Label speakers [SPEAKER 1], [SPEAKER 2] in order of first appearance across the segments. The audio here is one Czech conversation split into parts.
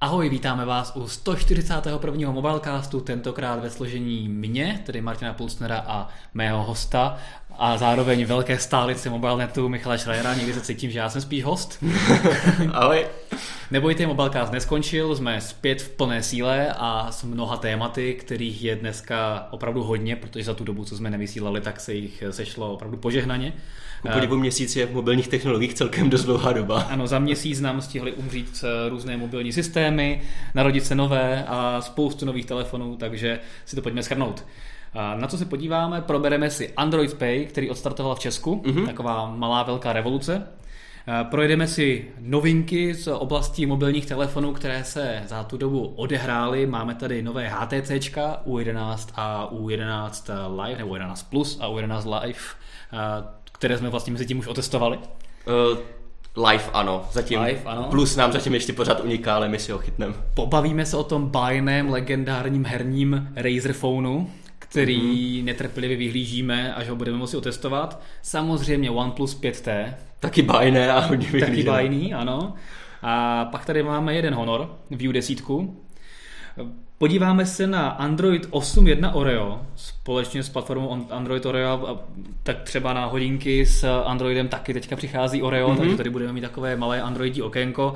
[SPEAKER 1] Ahoj, vítáme vás u 141. Mobilecastu, tentokrát ve složení mě, tedy Martina Pulsnera a mého hosta a zároveň velké stálice Mobilenetu Michala Schreiera. Někdy se cítím, že já jsem spíš host.
[SPEAKER 2] Ahoj.
[SPEAKER 1] Nebojte, Mobilecast neskončil, jsme zpět v plné síle a s mnoha tématy, kterých je dneska opravdu hodně, protože za tu dobu, co jsme nevysílali, tak se jich sešlo opravdu požehnaně.
[SPEAKER 2] Ku podivu měsíc je v mobilních technologiích celkem dost dlouhá doba.
[SPEAKER 1] Ano, za měsíc nám stihli umřít různé mobilní systémy, narodit se nové a spoustu nových telefonů, takže si to pojďme schrnout. Na co se podíváme, probereme si Android Pay, který odstartoval v Česku, mm-hmm. taková malá velká revoluce. Projedeme si novinky z oblasti mobilních telefonů, které se za tu dobu odehrály. Máme tady nové HTC U11 a U11 Live, nebo U11 Plus a U11 Live, které jsme vlastně mezi tím už otestovali.
[SPEAKER 2] Uh, live ano, zatím.
[SPEAKER 1] Live, ano.
[SPEAKER 2] Plus nám zatím ještě pořád uniká, ale my si ho chytneme.
[SPEAKER 1] Pobavíme se o tom bajném legendárním herním Razer Phoneu, který mm-hmm. netrpělivě vyhlížíme, až ho budeme moci otestovat. Samozřejmě OnePlus 5T.
[SPEAKER 2] Taky bajné a hodně vyhlížené.
[SPEAKER 1] Taky bajný, ano. A pak tady máme jeden Honor, View 10. Podíváme se na Android 8.1 Oreo společně s platformou Android Oreo a tak třeba na hodinky s Androidem taky teďka přichází Oreo, mm-hmm. takže tady budeme mít takové malé Androidí okénko.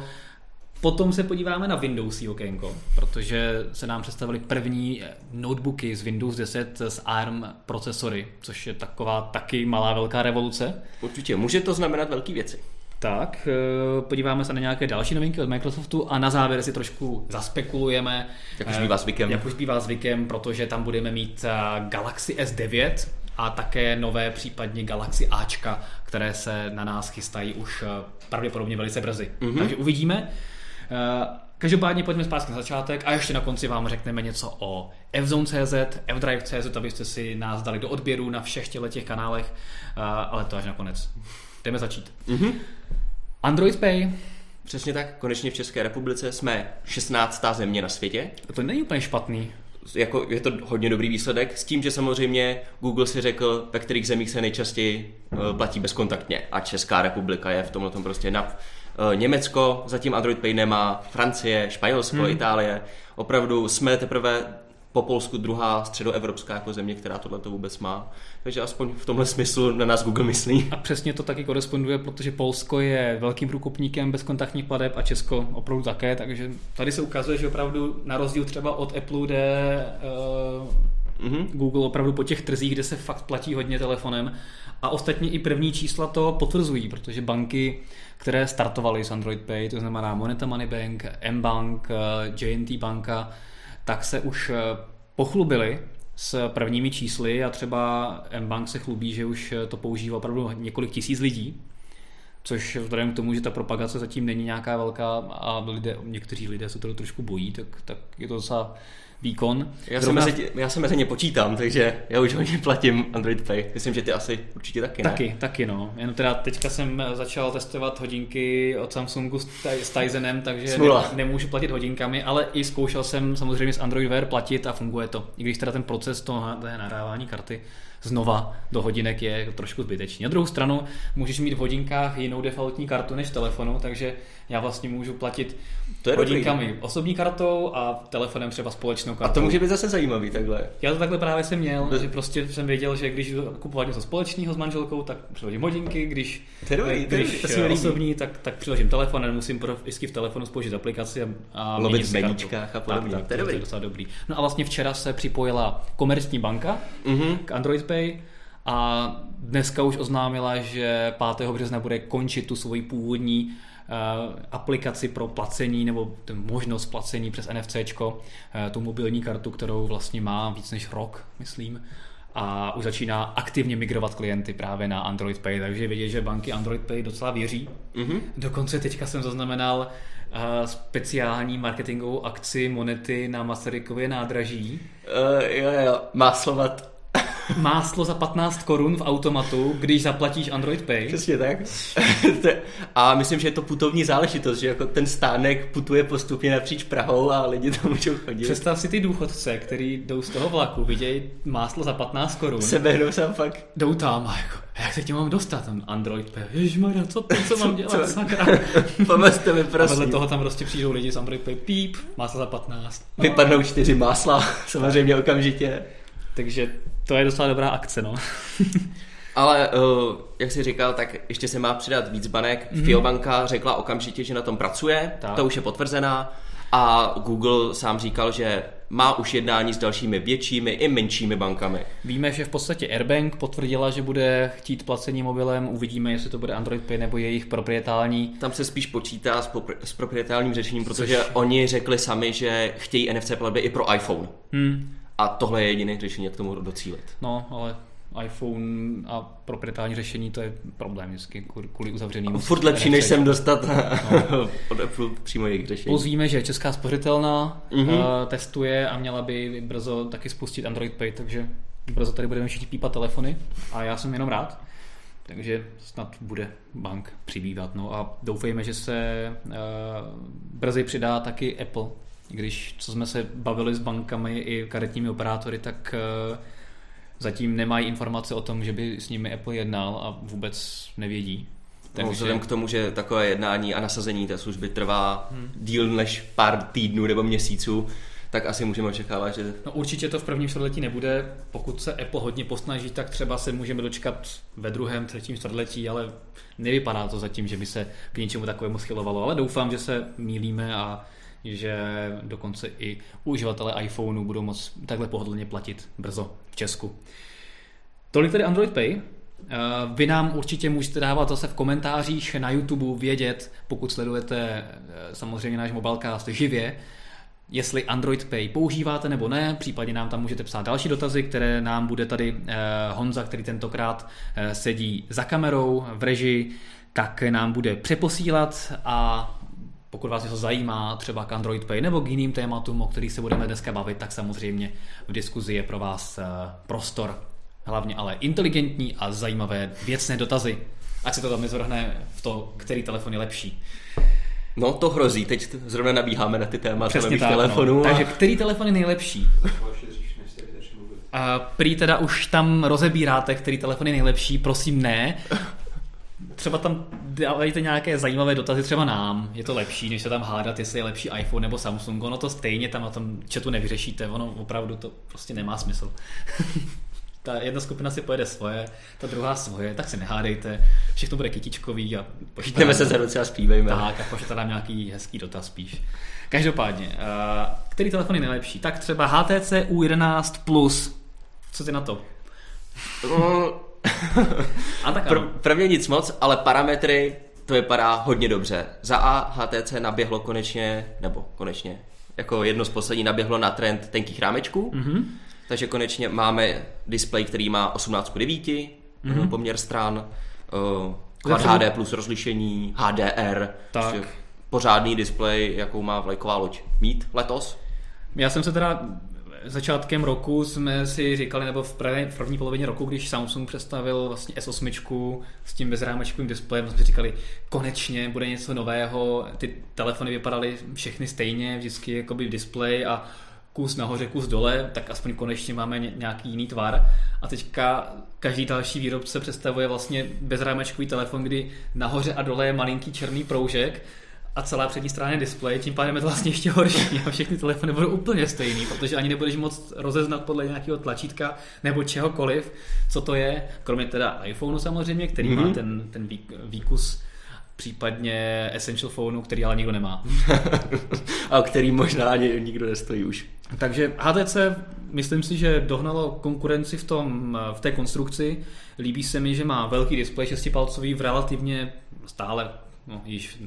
[SPEAKER 1] Potom se podíváme na Windowsí okénko, protože se nám představili první notebooky z Windows 10 s ARM procesory, což je taková taky malá velká revoluce.
[SPEAKER 2] Určitě, může to znamenat velké věci.
[SPEAKER 1] Tak, eh, podíváme se na nějaké další novinky od Microsoftu a na závěr si trošku zaspekulujeme.
[SPEAKER 2] Jak už bývá zvykem.
[SPEAKER 1] Jak už bývá zvykem, protože tam budeme mít eh, Galaxy S9 a také nové případně Galaxy Ačka, které se na nás chystají už eh, pravděpodobně velice brzy. Mm-hmm. Takže uvidíme. Každopádně pojďme zpátky na začátek a ještě na konci vám řekneme něco o fzone.cz, fdrive.cz, abyste si nás dali do odběru na všech těch kanálech, ale to až nakonec. Jdeme začít. Mm-hmm. Android Pay.
[SPEAKER 2] Přesně tak, konečně v České republice jsme 16. země na světě.
[SPEAKER 1] To není úplně špatný.
[SPEAKER 2] Jako, je to hodně dobrý výsledek, s tím, že samozřejmě Google si řekl, ve kterých zemích se nejčastěji uh, platí bezkontaktně. A Česká republika je v tomhle tom prostě na uh, Německo zatím Android Pay nemá, Francie, Španělsko, hmm. Itálie. Opravdu jsme teprve po Polsku druhá středoevropská jako země, která tohle to vůbec má. Takže aspoň v tomhle smyslu na nás Google myslí.
[SPEAKER 1] A přesně to taky koresponduje, protože Polsko je velkým průkopníkem bezkontaktních plateb a Česko opravdu také, takže tady se ukazuje, že opravdu na rozdíl třeba od Apple jde uh, mm-hmm. Google opravdu po těch trzích, kde se fakt platí hodně telefonem a ostatně i první čísla to potvrzují, protože banky, které startovaly s Android Pay, to znamená Moneta Money Bank, M-Bank, eh, JNT banka, tak se už eh, pochlubili s prvními čísly a třeba mBank se chlubí, že už to používá opravdu několik tisíc lidí, což vzhledem k tomu, že ta propagace zatím není nějaká velká a lidé, někteří lidé se to trošku bojí, tak, tak je to docela výkon.
[SPEAKER 2] Já, Zrovna... se mezi, já se mezi ně počítám, takže já už hodně platím Android Pay. Myslím, že ty asi určitě taky,
[SPEAKER 1] ne? Taky, taky no. Jenom teda teďka jsem začal testovat hodinky od Samsungu s Tizenem, takže ne, nemůžu platit hodinkami, ale i zkoušel jsem samozřejmě s Android Wear platit a funguje to. I když teda ten proces toho nahrávání karty znova do hodinek je trošku zbytečný. Na druhou stranu můžeš mít v hodinkách jinou defaultní kartu než v telefonu, takže já vlastně můžu platit to je hodinkami dobrý. osobní kartou a telefonem třeba společnou kartou.
[SPEAKER 2] A to může být zase zajímavý takhle.
[SPEAKER 1] Já to takhle právě jsem měl, to... že prostě jsem věděl, že když kupovat něco společného s manželkou, tak přiložím hodinky, když,
[SPEAKER 2] to je dobrý,
[SPEAKER 1] když to je osobní, tak, tak přiložím telefon a nemusím pro, vždycky v telefonu spoužít aplikaci a,
[SPEAKER 2] Lovit v meníčkách a podobně.
[SPEAKER 1] Tak, tak, to, je to je docela dobrý. No a vlastně včera se připojila komerční banka mm-hmm. k Android Pay a dneska už oznámila, že 5. března bude končit tu svoji původní aplikaci pro placení nebo možnost placení přes NFC, eh, tu mobilní kartu, kterou vlastně má víc než rok, myslím a už začíná aktivně migrovat klienty právě na Android Pay, takže vidět, že banky Android Pay docela věří. Mm-hmm. Dokonce teďka jsem zaznamenal uh, speciální marketingovou akci monety na Masarykově nádraží.
[SPEAKER 2] Uh, jo, jo, má slovat
[SPEAKER 1] máslo za 15 korun v automatu, když zaplatíš Android Pay.
[SPEAKER 2] Přesně tak. a myslím, že je to putovní záležitost, že jako ten stánek putuje postupně napříč Prahou a lidi tam můžou chodit.
[SPEAKER 1] Představ si ty důchodce, který jdou z toho vlaku, vidějí máslo za 15 korun.
[SPEAKER 2] Sebehnou se fakt.
[SPEAKER 1] Jdou tam a jako, jak se tím mám dostat, ten Android Pay. Ježišmarja, co, co mám dělat, co? sakra.
[SPEAKER 2] Pomozte mi, prosím.
[SPEAKER 1] A vedle toho tam prostě přijdou lidi z Android Pay, píp, máslo za 15.
[SPEAKER 2] Vypadnou čtyři másla, samozřejmě okamžitě.
[SPEAKER 1] Takže to je docela dobrá akce, no.
[SPEAKER 2] Ale uh, jak jsi říkal, tak ještě se má přidat víc banek. Mm-hmm. Fiobanka řekla okamžitě, že na tom pracuje, tak. to už je potvrzená. A Google sám říkal, že má už jednání s dalšími většími i menšími bankami.
[SPEAKER 1] Víme, že v podstatě Airbank potvrdila, že bude chtít placení mobilem. Uvidíme, jestli to bude Android Pay nebo jejich proprietální.
[SPEAKER 2] Tam se spíš počítá s, popr- s proprietálním řešením, protože Což... oni řekli sami, že chtějí NFC platby i pro iPhone. Hmm. A tohle je jediné řešení, jak tomu docílit.
[SPEAKER 1] No, ale iPhone a proprietární řešení, to je problém vždycky kvůli uzavřeným.
[SPEAKER 2] Furt lepší, než jsem dostat no. od Apple přímo jejich řešení.
[SPEAKER 1] Pozvíme, že Česká spořitelná mm-hmm. uh, testuje a měla by brzo taky spustit Android Pay, takže brzo tady budeme všichni pípat telefony a já jsem jenom rád. Takže snad bude bank přibývat. No a doufejme, že se uh, brzy přidá taky Apple. Když, co jsme se bavili s bankami i karetními operátory, tak uh, zatím nemají informace o tom, že by s nimi Apple jednal a vůbec nevědí.
[SPEAKER 2] No, Takže... No, vzhledem k tomu, že takové jednání a nasazení té služby trvá hmm. díl než pár týdnů nebo měsíců, tak asi můžeme očekávat, že...
[SPEAKER 1] No určitě to v prvním čtvrtletí nebude. Pokud se Apple hodně posnaží, tak třeba se můžeme dočkat ve druhém, třetím čtvrtletí, ale nevypadá to zatím, že by se k něčemu takovému schylovalo. Ale doufám, že se mílíme a že dokonce i uživatelé iPhoneu budou moct takhle pohodlně platit brzo v Česku. Tolik tedy Android Pay. Eh, vy nám určitě můžete dávat zase v komentářích na YouTube vědět, pokud sledujete eh, samozřejmě náš mobilecast živě, jestli Android Pay používáte nebo ne, případně nám tam můžete psát další dotazy, které nám bude tady eh, Honza, který tentokrát sedí za kamerou v režii, tak nám bude přeposílat a pokud vás něco zajímá, třeba k Android Pay nebo k jiným tématům, o kterých se budeme dneska bavit, tak samozřejmě v diskuzi je pro vás eh, prostor. Hlavně ale inteligentní a zajímavé věcné dotazy. Ať se to tam nezvrhne v to, který telefon je lepší.
[SPEAKER 2] No to hrozí, teď zrovna nabíháme na ty témata nových tak, telefonů. No.
[SPEAKER 1] A... Takže který telefon je nejlepší? A prý teda už tam rozebíráte, který telefon je nejlepší, prosím ne třeba tam dávajte nějaké zajímavé dotazy třeba nám, je to lepší, než se tam hádat, jestli je lepší iPhone nebo Samsung, ono to stejně tam na tom chatu nevyřešíte, ono opravdu to prostě nemá smysl. ta jedna skupina si pojede svoje, ta druhá svoje, tak se nehádejte, všechno bude kytičkový a
[SPEAKER 2] pošlete se za ruce a zpívejme.
[SPEAKER 1] Tak a pošlete nám nějaký hezký dotaz spíš. Každopádně, uh, který telefon je nejlepší? Tak třeba HTC U11 Plus, co ty na to?
[SPEAKER 2] A tak Pr- prvně nic moc, ale parametry to vypadá hodně dobře. Za A HTC naběhlo konečně, nebo konečně, jako jedno z posledních naběhlo na trend tenkých rámečků, mm-hmm. takže konečně máme displej, který má 18:9, mm-hmm. poměr stran, uh, Quad HD plus rozlišení, HDR, tak. pořádný displej, jakou má vlajková loď mít letos.
[SPEAKER 1] Já jsem se teda začátkem roku jsme si říkali, nebo v, první polovině roku, když Samsung představil vlastně S8 s tím bezrámečkovým displejem, jsme říkali, konečně bude něco nového, ty telefony vypadaly všechny stejně, vždycky jakoby displej a kus nahoře, kus dole, tak aspoň konečně máme nějaký jiný tvar. A teďka každý další výrobce představuje vlastně bezrámečkový telefon, kdy nahoře a dole je malinký černý proužek a celá přední strana je displej, tím pádem je to vlastně ještě horší a všechny telefony budou úplně stejný, protože ani nebudeš moc rozeznat podle nějakého tlačítka nebo čehokoliv, co to je, kromě teda iPhoneu samozřejmě, který mm-hmm. má mhm. ten, ten výkus případně Essential Phoneu, který ale nikdo nemá.
[SPEAKER 2] a který možná ani nikdo nestojí už.
[SPEAKER 1] Takže HTC myslím si, že dohnalo konkurenci v, tom, v té konstrukci. Líbí se mi, že má velký displej šestipalcový v relativně stále no, již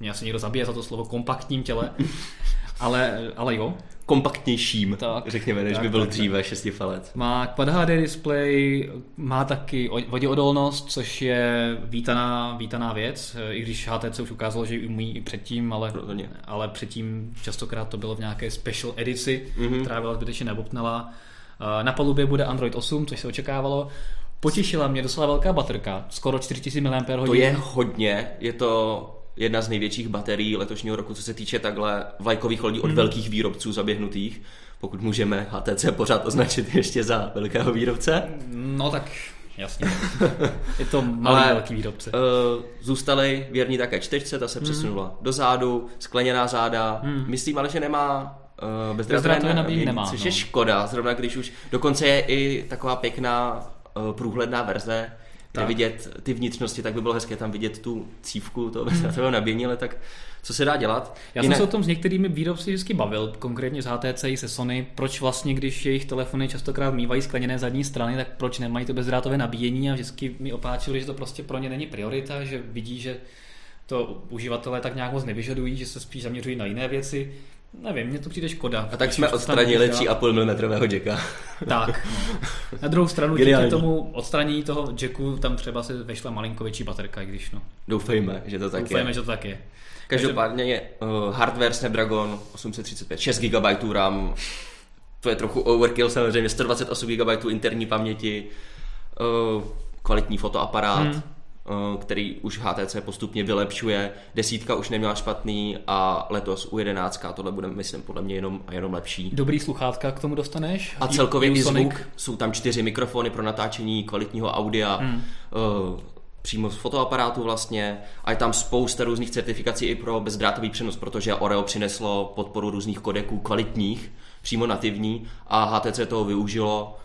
[SPEAKER 1] mě asi někdo zabije za to slovo kompaktním těle, ale, ale jo.
[SPEAKER 2] Kompaktnějším, tak, řekněme, než tak, by byl tak, dříve šestifalec.
[SPEAKER 1] Má Quad HD display, má taky voděodolnost, což je vítaná, vítaná věc, i když HTC už ukázalo, že ji umí i předtím, ale, ale předtím častokrát to bylo v nějaké special edici, mm-hmm. která byla zbytečně nebopnala Na palubě bude Android 8, což se očekávalo. Potěšila mě docela velká baterka, skoro 4000 mAh.
[SPEAKER 2] To je hodně, je to jedna z největších baterií letošního roku, co se týče takhle vlajkových lodí od hmm. velkých výrobců zaběhnutých, pokud můžeme HTC pořád označit ještě za velkého výrobce.
[SPEAKER 1] No tak jasně. Je to malý Ale, velký výrobce. Uh,
[SPEAKER 2] zůstali věrní také čtečce, ta se hmm. přesunula do zádu, skleněná záda. Hmm. Myslím ale, že nemá uh, bezdrátové nabíjení, nemá, což no. je škoda, zrovna když už dokonce je i taková pěkná uh, průhledná verze, kde vidět ty vnitřnosti, tak by bylo hezké tam vidět tu cívku toho bezdrátového nabíjení, ale tak co se dá dělat.
[SPEAKER 1] Já Jinak... jsem se o tom s některými výrobci vždycky bavil, konkrétně s HTC i se Sony, proč vlastně, když jejich telefony častokrát mývají skleněné zadní strany, tak proč nemají to bezdrátové nabíjení a vždycky mi opáčili, že to prostě pro ně není priorita, že vidí, že to uživatelé tak nějak moc nevyžadují, že se spíš zaměřují na jiné věci. Nevím, mně to přijde škoda.
[SPEAKER 2] A tak jsme odstranili 3,5 mm jacka.
[SPEAKER 1] Tak. Na druhou stranu díky tomu odstranění toho jacku tam třeba se vešla malinko větší baterka, i když no.
[SPEAKER 2] Doufejme, že to tak
[SPEAKER 1] Doufejme,
[SPEAKER 2] je.
[SPEAKER 1] Doufejme, že to tak je.
[SPEAKER 2] Každopádně je uh, hardware Snapdragon 835, 6 GB RAM, to je trochu overkill samozřejmě, 128 GB interní paměti, uh, kvalitní fotoaparát, hmm. Uh, který už HTC postupně vylepšuje, desítka už neměla špatný a letos u 11 tohle bude, myslím, podle mě jenom a jenom lepší.
[SPEAKER 1] Dobrý sluchátka k tomu dostaneš?
[SPEAKER 2] A celkově i zvuk, jsou tam čtyři mikrofony pro natáčení kvalitního audia, hmm. uh, přímo z fotoaparátu vlastně a je tam spousta různých certifikací i pro bezdrátový přenos, protože Oreo přineslo podporu různých kodeků kvalitních, přímo nativní a HTC toho využilo.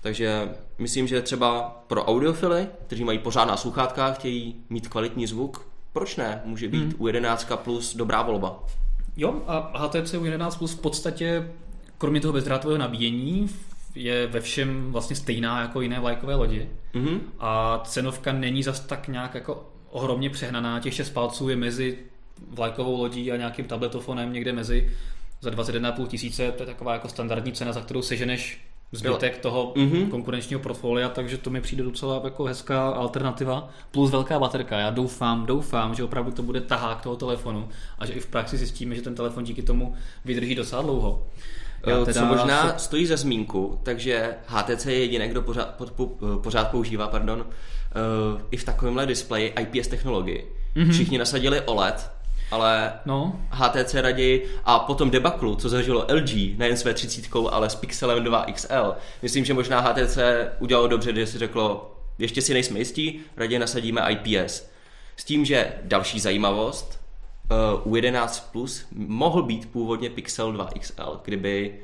[SPEAKER 2] Takže myslím, že třeba pro audiofily, kteří mají pořádná sluchátka, chtějí mít kvalitní zvuk, proč ne? Může být hmm. u 11 plus dobrá volba.
[SPEAKER 1] Jo, a HTC u 11 plus v podstatě, kromě toho bezdrátového nabíjení, je ve všem vlastně stejná jako jiné vlajkové lodi. Mm-hmm. A cenovka není zas tak nějak jako ohromně přehnaná. Těch 6 palců je mezi vlajkovou lodí a nějakým tabletofonem někde mezi za 21,5 tisíce. To je taková jako standardní cena, za kterou seženeš zbytek toho mm-hmm. konkurenčního portfolia, takže to mi přijde docela jako hezká alternativa. Plus velká baterka. Já doufám, doufám, že opravdu to bude tahák toho telefonu a že i v praxi zjistíme, že ten telefon díky tomu vydrží docela dlouho.
[SPEAKER 2] Já teda... Co možná stojí za zmínku, takže HTC je jediné, kdo pořád, pořád používá pardon, uh, i v takovémhle displeji IPS technologii. Mm-hmm. Všichni nasadili OLED, ale no. HTC raději a potom debaklu, co zažilo LG, nejen své 30, ale s Pixelem 2 XL. Myslím, že možná HTC udělalo dobře, že si řeklo, ještě si nejsme jistí, raději nasadíme IPS. S tím, že další zajímavost, uh, u 11 Plus mohl být původně Pixel 2 XL, kdyby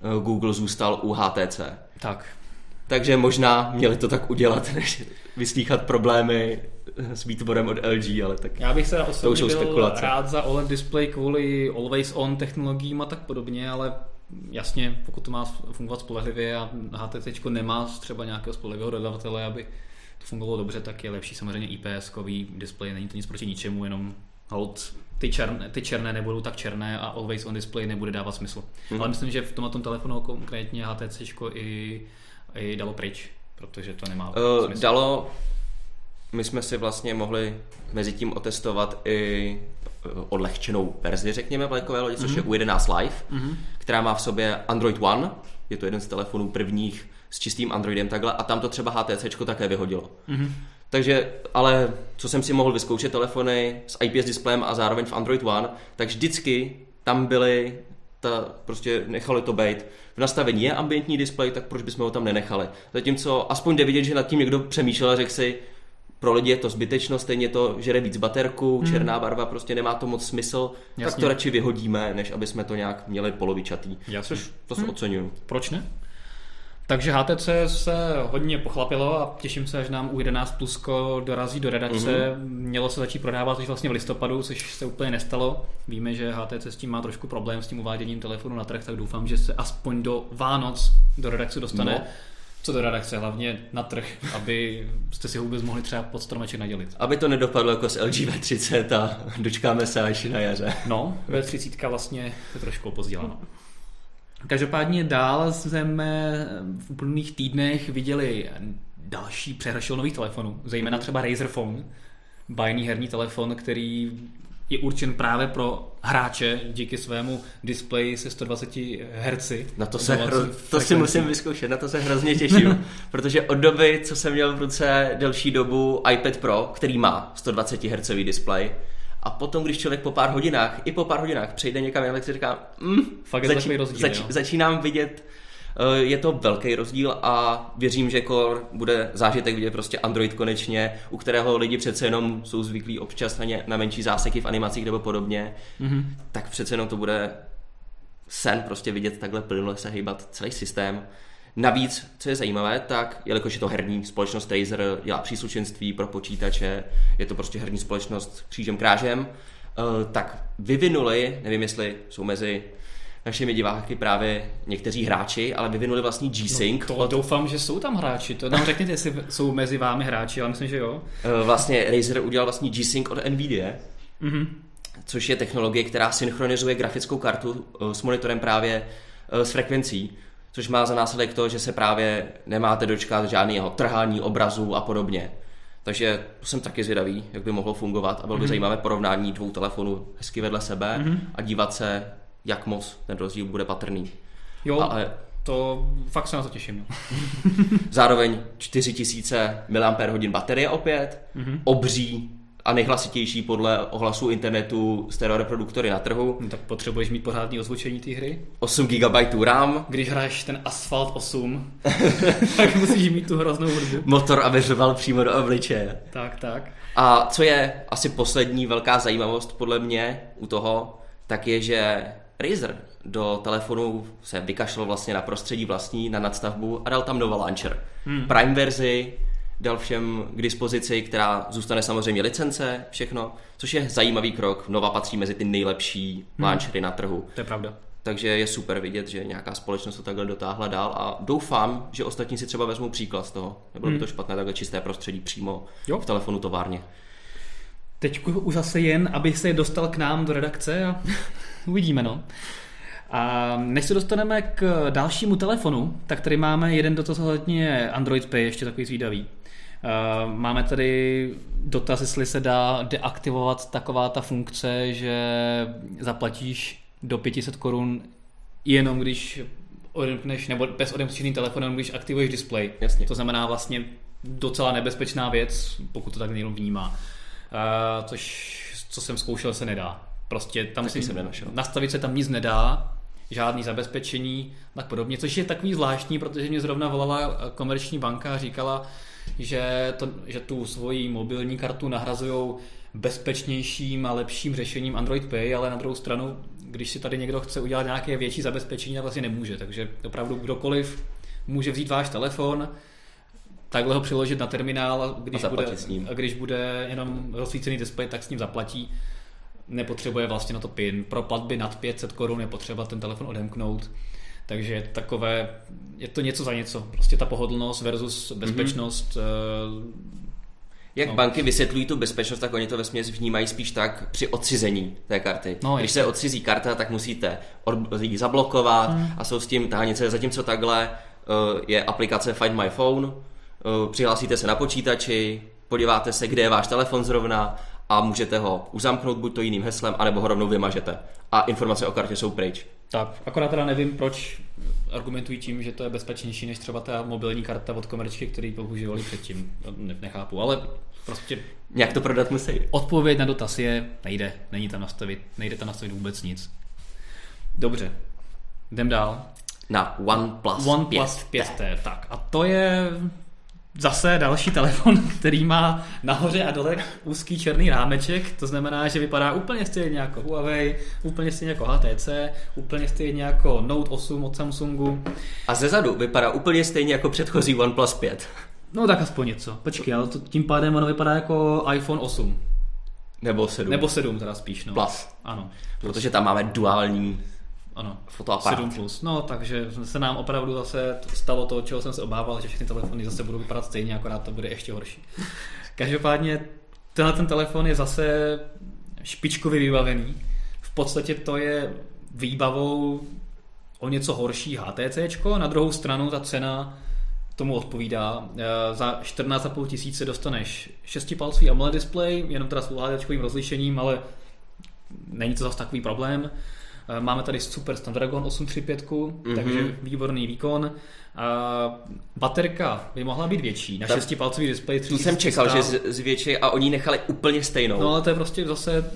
[SPEAKER 2] uh, Google zůstal u HTC.
[SPEAKER 1] Tak.
[SPEAKER 2] Takže možná měli to tak udělat, než vyslýchat problémy s výtvorem od LG, ale tak
[SPEAKER 1] Já bych se osobně byl spekulace. rád za OLED display kvůli always on technologiím a tak podobně, ale jasně, pokud to má fungovat spolehlivě a HTC nemá třeba nějakého spolehlivého dodavatele, aby to fungovalo dobře, tak je lepší samozřejmě IPS-kový display, není to nic proti ničemu, jenom hold ty černé, ty černé nebudou tak černé a always on display nebude dávat smysl. Mm-hmm. Ale myslím, že v tomto telefonu konkrétně HTC i, i dalo pryč, protože to nemá uh, smysl.
[SPEAKER 2] Dalo, my jsme si vlastně mohli mezi tím otestovat i eh, odlehčenou verzi, řekněme, vlajkové lodi, což mm-hmm. je mhm. U11 Live, mm-hmm. která má v sobě Android One, je to jeden z telefonů prvních s čistým Androidem takhle a tam to třeba HTC také vyhodilo. Mm-hmm. Takže, ale co jsem si mohl vyzkoušet telefony s IPS displejem a zároveň v Android One, tak vždycky tam byly ta, prostě nechali to být. V nastavení je ambientní displej, tak proč bychom ho tam nenechali? Zatímco aspoň jde vidět, že nad tím někdo přemýšlel a řekl si, pro lidi je to zbytečno, stejně to žere víc baterku, hmm. černá barva, prostě nemá to moc smysl, Jasně. tak to radši vyhodíme, než aby jsme to nějak měli polovičatý. Jasně. Což to hmm. oceňuju.
[SPEAKER 1] Proč ne? Takže HTC se hodně pochlapilo a těším se, až nám u 11 Plusko dorazí do redakce. Mm-hmm. Mělo se začít prodávat už vlastně v listopadu, což se úplně nestalo. Víme, že HTC s tím má trošku problém s tím uváděním telefonu na trh, tak doufám, že se aspoň do Vánoc do redakce dostane. No. Co do redakce, hlavně na trh, aby jste si vůbec mohli třeba pod stromeček nadělit.
[SPEAKER 2] Aby to nedopadlo jako s LG V30 a dočkáme se až na jaře.
[SPEAKER 1] No, V30 vlastně je trošku opozděláno. Každopádně dál jsme v úplných týdnech viděli další přehršel nových telefonů, zejména třeba Razer Phone, bajný herní telefon, který je určen právě pro hráče díky svému displeji se 120 Hz.
[SPEAKER 2] Na to, se hro... to si musím vyzkoušet, na to se hrozně těším, protože od doby, co jsem měl v ruce delší dobu iPad Pro, který má 120 Hz displej, a potom, když člověk po pár hodinách, i po pár hodinách přejde někam tak si říká, mm,
[SPEAKER 1] Fakt je rozdíl, zač-
[SPEAKER 2] začínám vidět Eh, je to velký rozdíl a věřím, že Core bude zážitek vidět prostě Android konečně, u kterého lidi přece jenom jsou zvyklí občas na, ně, na menší záseky v animacích nebo podobně, mm-hmm. tak přece jenom to bude sen prostě vidět takhle plynule se hýbat celý systém. Navíc, co je zajímavé, tak jelikož je to herní společnost Razer, dělá příslušenství pro počítače, je to prostě herní společnost křížem krážem, eh, tak vyvinuli, nevím jestli jsou mezi našimi diváky právě někteří hráči, ale vyvinuli vlastní G-Sync.
[SPEAKER 1] No, to od... doufám, že jsou tam hráči. To nám řekněte, jestli jsou mezi vámi hráči, ale myslím, že jo.
[SPEAKER 2] Eh, vlastně Razer udělal vlastní G-Sync od NVIDIA, mm-hmm. což je technologie, která synchronizuje grafickou kartu eh, s monitorem právě s frekvencí, což má za následek to, že se právě nemáte dočkat žádného trhání obrazu a podobně. Takže jsem taky zvědavý, jak by mohlo fungovat a bylo by mm-hmm. zajímavé porovnání dvou telefonů hezky vedle sebe mm-hmm. a dívat se, jak moc ten rozdíl bude patrný.
[SPEAKER 1] Jo, ale to fakt se na to těším. No.
[SPEAKER 2] Zároveň 4000 mAh baterie opět, mm-hmm. obří a nejhlasitější podle ohlasů internetu stereoreproduktory na trhu.
[SPEAKER 1] No, tak potřebuješ mít pořádný ozvučení té hry.
[SPEAKER 2] 8 GB RAM.
[SPEAKER 1] Když hraješ ten Asphalt 8, tak musíš mít tu hroznou hudbu.
[SPEAKER 2] Motor, aby řval přímo do obličeje.
[SPEAKER 1] Tak, tak.
[SPEAKER 2] A co je asi poslední velká zajímavost podle mě u toho, tak je, že Razer do telefonu se vykašlal vlastně na prostředí vlastní, na nadstavbu a dal tam Nova Launcher. Hmm. Prime verzi dal všem k dispozici, která zůstane samozřejmě licence, všechno, což je zajímavý krok. Nova patří mezi ty nejlepší hmm. launchery na trhu.
[SPEAKER 1] To je pravda.
[SPEAKER 2] Takže je super vidět, že nějaká společnost to takhle dotáhla dál a doufám, že ostatní si třeba vezmou příklad z toho. Nebylo hmm. by to špatné takhle čisté prostředí přímo jo. v telefonu továrně.
[SPEAKER 1] Teď už zase jen, aby se dostal k nám do redakce a uvidíme, no. A než se dostaneme k dalšímu telefonu, tak tady máme jeden dotaz ohledně Android Pay, ještě takový zvídavý. Máme tady dotaz, jestli se dá deaktivovat taková ta funkce, že zaplatíš do 500 korun jenom když odemkneš, nebo bez odemknutí telefonem, když aktivuješ display.
[SPEAKER 2] Jasně.
[SPEAKER 1] To znamená vlastně docela nebezpečná věc, pokud to tak někdo vnímá. Uh, což, co jsem zkoušel, se nedá. Prostě tam si nastavit se tam nic nedá, žádný zabezpečení, tak podobně, což je takový zvláštní, protože mě zrovna volala komerční banka a říkala, že, to, že tu svoji mobilní kartu nahrazují bezpečnějším a lepším řešením Android Pay, ale na druhou stranu, když si tady někdo chce udělat nějaké větší zabezpečení, tak vlastně nemůže. Takže opravdu kdokoliv může vzít váš telefon, takhle ho přiložit na terminál a když, a bude, s ním. A když bude jenom rozsvícený displej, tak s ním zaplatí. Nepotřebuje vlastně na to PIN. Pro platby nad 500 korun je potřeba ten telefon odemknout. Takže je takové, je to něco za něco. Prostě ta pohodlnost versus bezpečnost. Mm-hmm.
[SPEAKER 2] Jak no. banky vysvětlují tu bezpečnost, tak oni to ve směs vnímají spíš tak při odcizení té karty. No, Když se odcizí karta, tak musíte ji zablokovat mm. a jsou s tím tahanice, zatímco takhle uh, je aplikace Find My Phone, Eh, přihlásíte se na počítači, podíváte se, kde je váš telefon zrovna a můžete ho uzamknout buď to jiným heslem, anebo ho rovnou vymažete. A informace o kartě jsou pryč.
[SPEAKER 1] Tak, akorát teda nevím, proč argumentují tím, že to je bezpečnější než třeba ta mobilní karta od komerčky, který používali předtím. Nechápu, ale prostě...
[SPEAKER 2] Nějak to prodat musí.
[SPEAKER 1] Odpověď na dotaz je, nejde, není tam nastavit, nejde tam nastavit vůbec nic. Dobře, jdem dál.
[SPEAKER 2] Na OnePlus,
[SPEAKER 1] OnePlus 5T. 5T. Tak a to je zase další telefon, který má nahoře a dole úzký černý rámeček, to znamená, že vypadá úplně stejně jako Huawei, úplně stejně jako HTC, úplně stejně jako Note 8 od Samsungu.
[SPEAKER 2] A ze zadu vypadá úplně stejně jako předchozí OnePlus 5.
[SPEAKER 1] No tak aspoň něco. Počkej, ale to, tím pádem ono vypadá jako iPhone 8.
[SPEAKER 2] Nebo 7.
[SPEAKER 1] Nebo 7 teda spíš, no.
[SPEAKER 2] Plus.
[SPEAKER 1] Ano.
[SPEAKER 2] Protože tam máme duální
[SPEAKER 1] ano,
[SPEAKER 2] fotoaparát.
[SPEAKER 1] 7 plus. No, takže se nám opravdu zase stalo to, čeho jsem se obával, že všechny telefony zase budou vypadat stejně, akorát to bude ještě horší. Každopádně tenhle ten telefon je zase špičkově vybavený. V podstatě to je výbavou o něco horší HTC, na druhou stranu ta cena tomu odpovídá. Eh, za 14,5 tisíce dostaneš 6-palcový AMOLED display, jenom teda s UHD rozlišením, ale není to zase takový problém. Eh, máme tady Super Snapdragon 835, mm-hmm. takže výborný výkon. A baterka by mohla být větší, na šestipalcový displej.
[SPEAKER 2] Tu jsem čekal, že zvětší a oni nechali úplně stejnou.
[SPEAKER 1] No ale to je prostě zase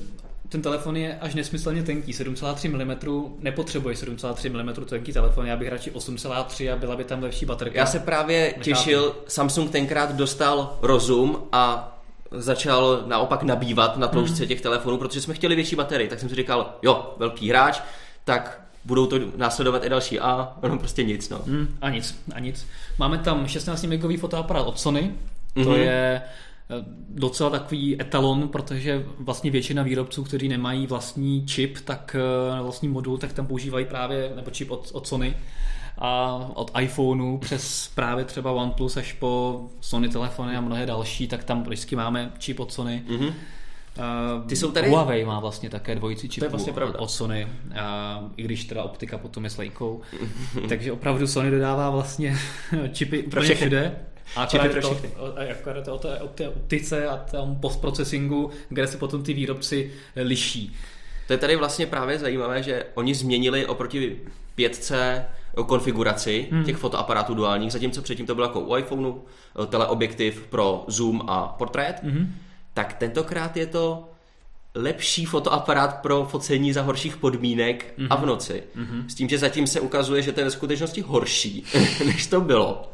[SPEAKER 1] ten telefon je až nesmyslně tenký, 7,3 mm, nepotřebuje 7,3 mm tenký telefon, já bych radši 8,3 a byla by tam lepší baterka.
[SPEAKER 2] Já se právě Nechápu. těšil, Samsung tenkrát dostal rozum a začal naopak nabývat na tloušťce mm. těch telefonů, protože jsme chtěli větší baterii, tak jsem si říkal, jo, velký hráč, tak budou to následovat i další a ono prostě nic, no.
[SPEAKER 1] Mm, a nic, a nic. Máme tam 16 megový fotoaparát od Sony, to mm-hmm. je eh, docela takový etalon, protože vlastně většina výrobců, kteří nemají vlastní čip, tak eh, vlastní modul, tak tam používají právě, nebo čip od, od Sony a od iPhoneu přes právě třeba OnePlus až po Sony telefony a mnohé další, tak tam vždycky máme čip od Sony. Mm-hmm. Uh, Ty jsou tady... Huawei má vlastně také dvojici čipů to je vlastně pravda. od Sony, uh, i když teda optika potom je s lejkou. Takže opravdu Sony dodává vlastně čipy
[SPEAKER 2] pro všechny. všude.
[SPEAKER 1] A čipy pro všechny. To, o té optice a tom postprocesingu, kde se potom ty výrobci liší.
[SPEAKER 2] To je tady vlastně právě zajímavé, že oni změnili oproti pětce konfiguraci hmm. těch fotoaparátů duálních, zatímco předtím to bylo jako u iPhoneu, eh, teleobjektiv pro zoom a portrét, hmm. tak tentokrát je to lepší fotoaparát pro focení za horších podmínek mm-hmm. a v mhm. noci. Mm-hmm. S tím, že zatím se ukazuje, že to je ve skutečnosti horší, než to bylo.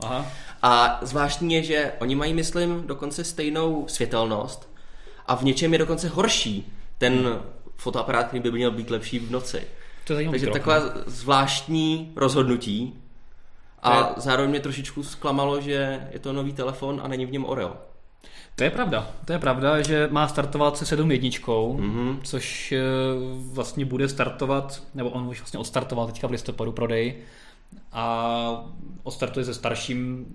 [SPEAKER 2] Aha. A zvláštní je, že oni mají, myslím, dokonce stejnou světelnost a v něčem je dokonce horší ten fotoaparát, který by měl být lepší v noci. To je Takže taková zvláštní rozhodnutí. A je... zároveň mě trošičku zklamalo, že je to nový telefon a není v něm Oreo.
[SPEAKER 1] To je pravda. To je pravda, že má startovat se 7 jedničkou, mm-hmm. což eh, vlastně bude startovat, nebo on už vlastně odstartoval teďka v listopadu prodej a odstartuje se starším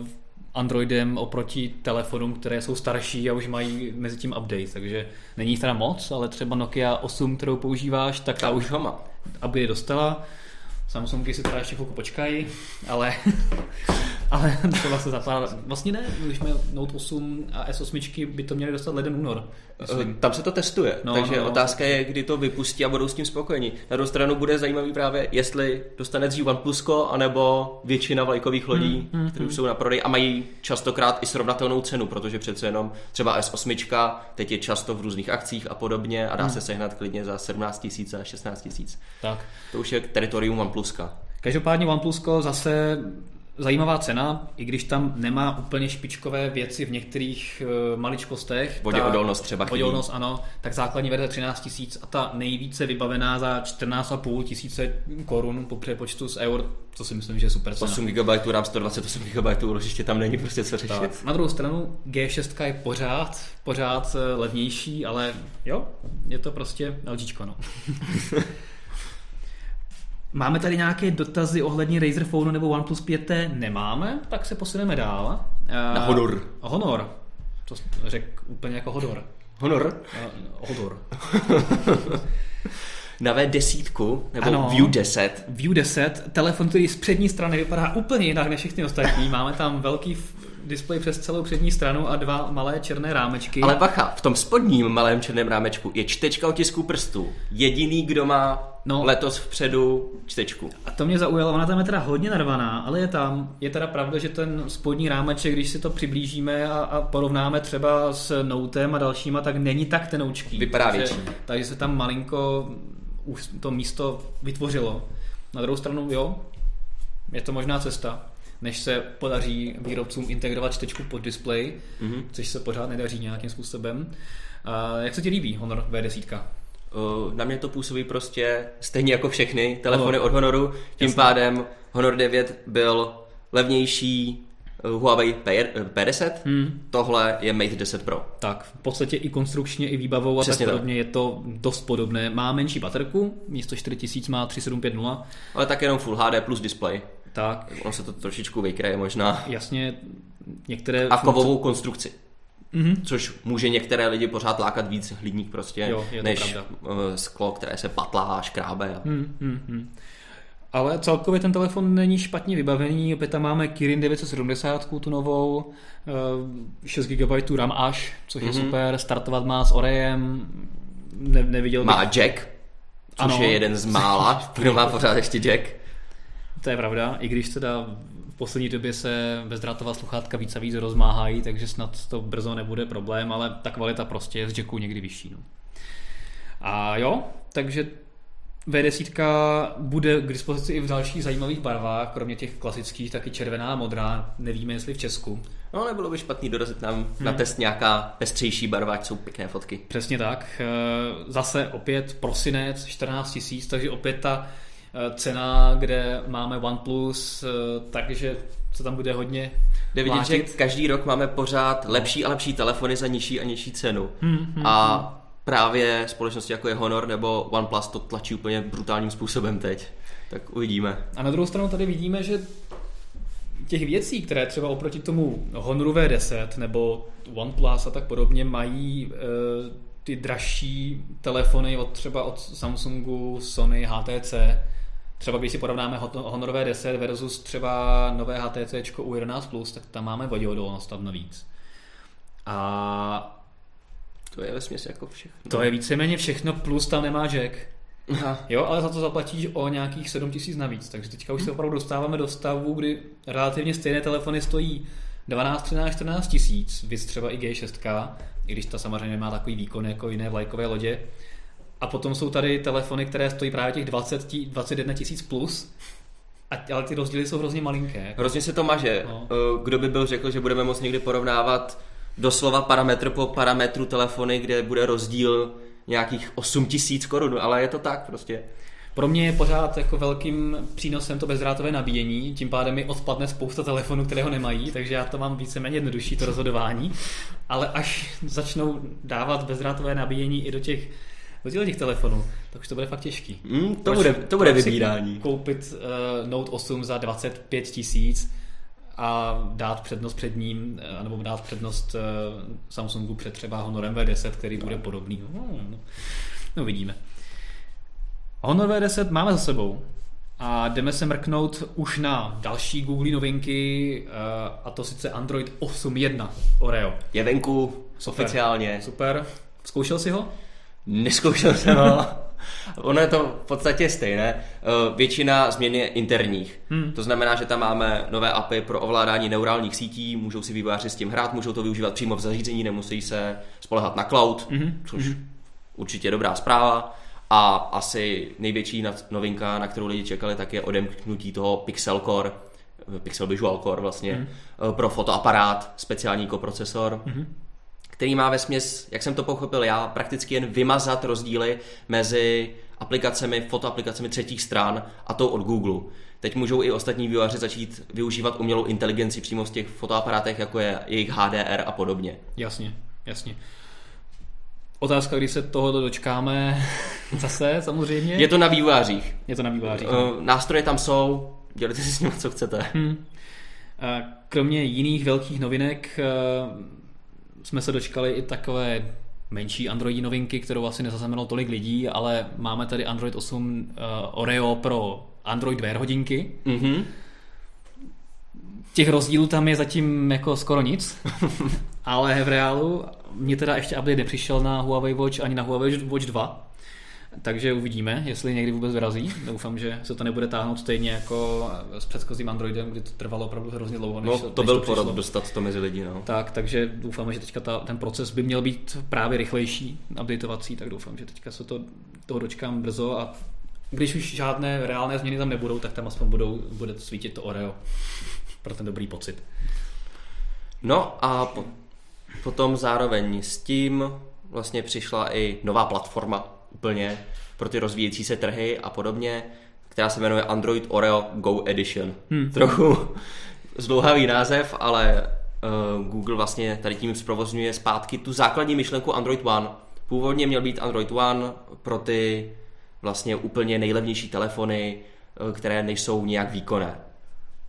[SPEAKER 1] uh, Androidem oproti telefonům, které jsou starší a už mají mezi tím update, takže není jich teda moc, ale třeba Nokia 8, kterou používáš, tak ta už má. Aby je dostala. Samsungy si teda ještě chvilku počkají, ale, ale třeba se zapádá. Vlastně ne, když jsme Note 8 a S8 by to měli dostat leden únor.
[SPEAKER 2] Myslím. Tam se to testuje, no, takže no, no, otázka je, kdy to vypustí a budou s tím spokojeni. Na druhou stranu bude zajímavý právě, jestli dostane dřív OnePlusko, anebo většina vlajkových lodí, hmm, hmm, které už hmm. jsou na prodej a mají častokrát i srovnatelnou cenu, protože přece jenom třeba S8 teď je často v různých akcích a podobně a dá hmm. se sehnat klidně za 17 000 a 16 000. Tak. To už je teritorium OnePluska.
[SPEAKER 1] Každopádně OnePlusko zase zajímavá cena, i když tam nemá úplně špičkové věci v některých uh, maličkostech.
[SPEAKER 2] Voděodolnost třeba.
[SPEAKER 1] Voděodolnost, ano. Tak základní verze 13 tisíc a ta nejvíce vybavená za 14,5 tisíce korun po přepočtu z eur, to si myslím, že je super cena.
[SPEAKER 2] 8 GB RAM, 128 GB určitě tam není prostě co řešit. Tak.
[SPEAKER 1] Na druhou stranu G6 je pořád, pořád eh, levnější, ale jo, je to prostě LGčko, no. Máme tady nějaké dotazy ohledně Razer Phone nebo OnePlus 5T? Nemáme, tak se posuneme dál.
[SPEAKER 2] Na Honor.
[SPEAKER 1] Honor. To řekl úplně jako Hodor.
[SPEAKER 2] Honor?
[SPEAKER 1] Hodor.
[SPEAKER 2] na V10, nebo ano, View 10.
[SPEAKER 1] View 10, telefon, který z přední strany vypadá úplně jinak než všechny ostatní. Máme tam velký displej přes celou přední stranu a dva malé černé rámečky.
[SPEAKER 2] Ale bacha, v tom spodním malém černém rámečku je čtečka otisků prstů. Jediný, kdo má no, letos vpředu čtečku.
[SPEAKER 1] A to mě zaujalo, ona tam je teda hodně narvaná, ale je tam. Je teda pravda, že ten spodní rámeček, když si to přiblížíme a, a porovnáme třeba s Notem a dalšíma, tak není tak tenoučký.
[SPEAKER 2] Vypadá větší.
[SPEAKER 1] Takže se tam malinko už to místo vytvořilo. Na druhou stranu, jo, je to možná cesta než se podaří výrobcům integrovat čtečku pod display, mm-hmm. což se pořád nedaří nějakým způsobem. A jak se ti líbí Honor V10?
[SPEAKER 2] Uh, na mě to působí prostě stejně jako všechny telefony Honor. od Honoru, tím Jasně. pádem Honor 9 byl levnější Huawei P10, hmm. tohle je Mate 10 Pro.
[SPEAKER 1] Tak, v podstatě i konstrukčně, i výbavou a Přesně tak podobně tak. je to dost podobné. Má menší baterku, místo 4000 má 3750.
[SPEAKER 2] Ale tak jenom Full HD plus display. Tak. Ono se to trošičku vykreje možná.
[SPEAKER 1] Jasně, některé...
[SPEAKER 2] A kovovou funkce... konstrukci. Mm-hmm. Což může některé lidi pořád lákat víc hlídník prostě, jo, než pravda. Eh, sklo, které se patlá a škrábe. A... Mm-hmm.
[SPEAKER 1] Ale celkově ten telefon není špatně vybavený, opět tam máme Kirin 970, tu novou, 6 eh, GB RAM až, což mm-hmm. je mhm. super, startovat má s Orem, ne, neviděl
[SPEAKER 2] Má bych... Jack, což ano. je jeden z mála, kdo má pořád ještě Jack.
[SPEAKER 1] To je pravda, i když teda v poslední době se bezdrátová sluchátka víc a víc rozmáhají, takže snad to brzo nebude problém, ale ta kvalita prostě je z Jacku někdy vyšší. No. A jo, takže V10 bude k dispozici i v dalších zajímavých barvách, kromě těch klasických, taky červená a modrá. Nevíme, jestli v Česku.
[SPEAKER 2] No, nebylo by špatný dorazit nám hmm. na test nějaká pestřejší barva, ať jsou pěkné fotky.
[SPEAKER 1] Přesně tak. Eh, zase opět prosinec, 14 tisíc, takže opět ta cena, kde máme OnePlus, eh, takže co tam bude hodně
[SPEAKER 2] Jde vidět, že každý rok máme pořád lepší a lepší telefony za nižší a nižší cenu. Hmm, hmm, a hmm právě společnosti jako je Honor nebo OnePlus to tlačí úplně brutálním způsobem teď. Tak uvidíme.
[SPEAKER 1] A na druhou stranu tady vidíme, že těch věcí, které třeba oproti tomu Honoru V10 nebo OnePlus a tak podobně mají e, ty dražší telefony od třeba od Samsungu, Sony, HTC, třeba když si porovnáme Honor V10 versus třeba nové HTC U11+, tak tam máme voděodolnost tam navíc. A
[SPEAKER 2] to je ve jako všechno.
[SPEAKER 1] To je víceméně všechno, plus tam nemá jack. Aha. Jo, ale za to zaplatíš o nějakých 7 tisíc navíc. Takže teďka už se opravdu dostáváme do stavu, kdy relativně stejné telefony stojí 12, 13, 14 tisíc, víc třeba i G6, i když ta samozřejmě má takový výkon jako jiné vlajkové lodě. A potom jsou tady telefony, které stojí právě těch 20, 21 tisíc plus, a, ale ty rozdíly jsou hrozně malinké.
[SPEAKER 2] Hrozně se to maže. No. Eh, kdo by byl řekl, že budeme moct někdy porovnávat doslova parametr po parametru telefony, kde bude rozdíl nějakých 8 tisíc korun, ale je to tak prostě.
[SPEAKER 1] Pro mě je pořád jako velkým přínosem to bezdrátové nabíjení, tím pádem mi odpadne spousta telefonů, které ho nemají, takže já to mám víceméně jednodušší to rozhodování, ale až začnou dávat bezdrátové nabíjení i do těch do těch telefonů, tak už to bude fakt těžký.
[SPEAKER 2] Mm, to, bude, to bude vybírání.
[SPEAKER 1] Koupit uh, Note 8 za 25 tisíc, a dát přednost před ním, eh, nebo dát přednost eh, Samsungu před třeba Honorem V10, který bude podobný. No, no, no vidíme. Honor V10 máme za sebou a jdeme se mrknout už na další Google novinky a to sice Android 8.1 Oreo.
[SPEAKER 2] Je venku Super. oficiálně.
[SPEAKER 1] Super. Zkoušel jsi ho?
[SPEAKER 2] Neskoušel jsem ho. ono je to v podstatě stejné. Eh, většina změn je interních. Hmm. To znamená, že tam máme nové API pro ovládání neurálních sítí, můžou si vývojáři s tím hrát, můžou to využívat přímo v zařízení, nemusí se spolehat na cloud, hmm. což hmm. určitě dobrá zpráva. A asi největší novinka, na kterou lidi čekali, tak je odemknutí toho Pixel Core, eh, Pixel Visual Core vlastně, hmm. pro fotoaparát, speciální koprocesor. Hmm který má ve směs, jak jsem to pochopil já, prakticky jen vymazat rozdíly mezi aplikacemi, fotoaplikacemi třetích stran a tou od Google. Teď můžou i ostatní vývojáři začít využívat umělou inteligenci přímo v těch fotoaparátech, jako je jejich HDR a podobně.
[SPEAKER 1] Jasně, jasně. Otázka, kdy se toho dočkáme zase samozřejmě.
[SPEAKER 2] Je to na vývojářích.
[SPEAKER 1] Je to na vývojářích.
[SPEAKER 2] Uh, nástroje tam jsou, dělejte si s nimi, co chcete. Hmm.
[SPEAKER 1] Kromě jiných velkých novinek eh, jsme se dočkali i takové menší Androidí novinky, kterou asi nezaznamenalo tolik lidí, ale máme tady Android 8 uh, eh, Oreo pro Android Wear hodinky. Mm-hmm. Těch rozdílů tam je zatím jako skoro nic, ale v reálu mě teda ještě update nepřišel na Huawei Watch ani na Huawei Watch 2, takže uvidíme, jestli někdy vůbec vyrazí. Doufám, že se to nebude táhnout stejně jako s předchozím Androidem, kdy to trvalo opravdu hrozně dlouho.
[SPEAKER 2] Než, no, to než byl porod dostat to mezi lidi. No.
[SPEAKER 1] Tak, takže doufáme, že teďka ta, ten proces by měl být právě rychlejší, updateovací, tak doufám, že teďka se to, toho dočkám brzo a když už žádné reálné změny tam nebudou, tak tam aspoň budou, bude svítit to Oreo pro ten dobrý pocit.
[SPEAKER 2] No a po, potom zároveň s tím vlastně přišla i nová platforma úplně pro ty rozvíjející se trhy a podobně, která se jmenuje Android Oreo Go Edition. Hmm. Trochu zdlouhavý název, ale uh, Google vlastně tady tím zprovozňuje zpátky tu základní myšlenku Android One. Původně měl být Android One pro ty vlastně úplně nejlevnější telefony, uh, které nejsou nějak výkonné.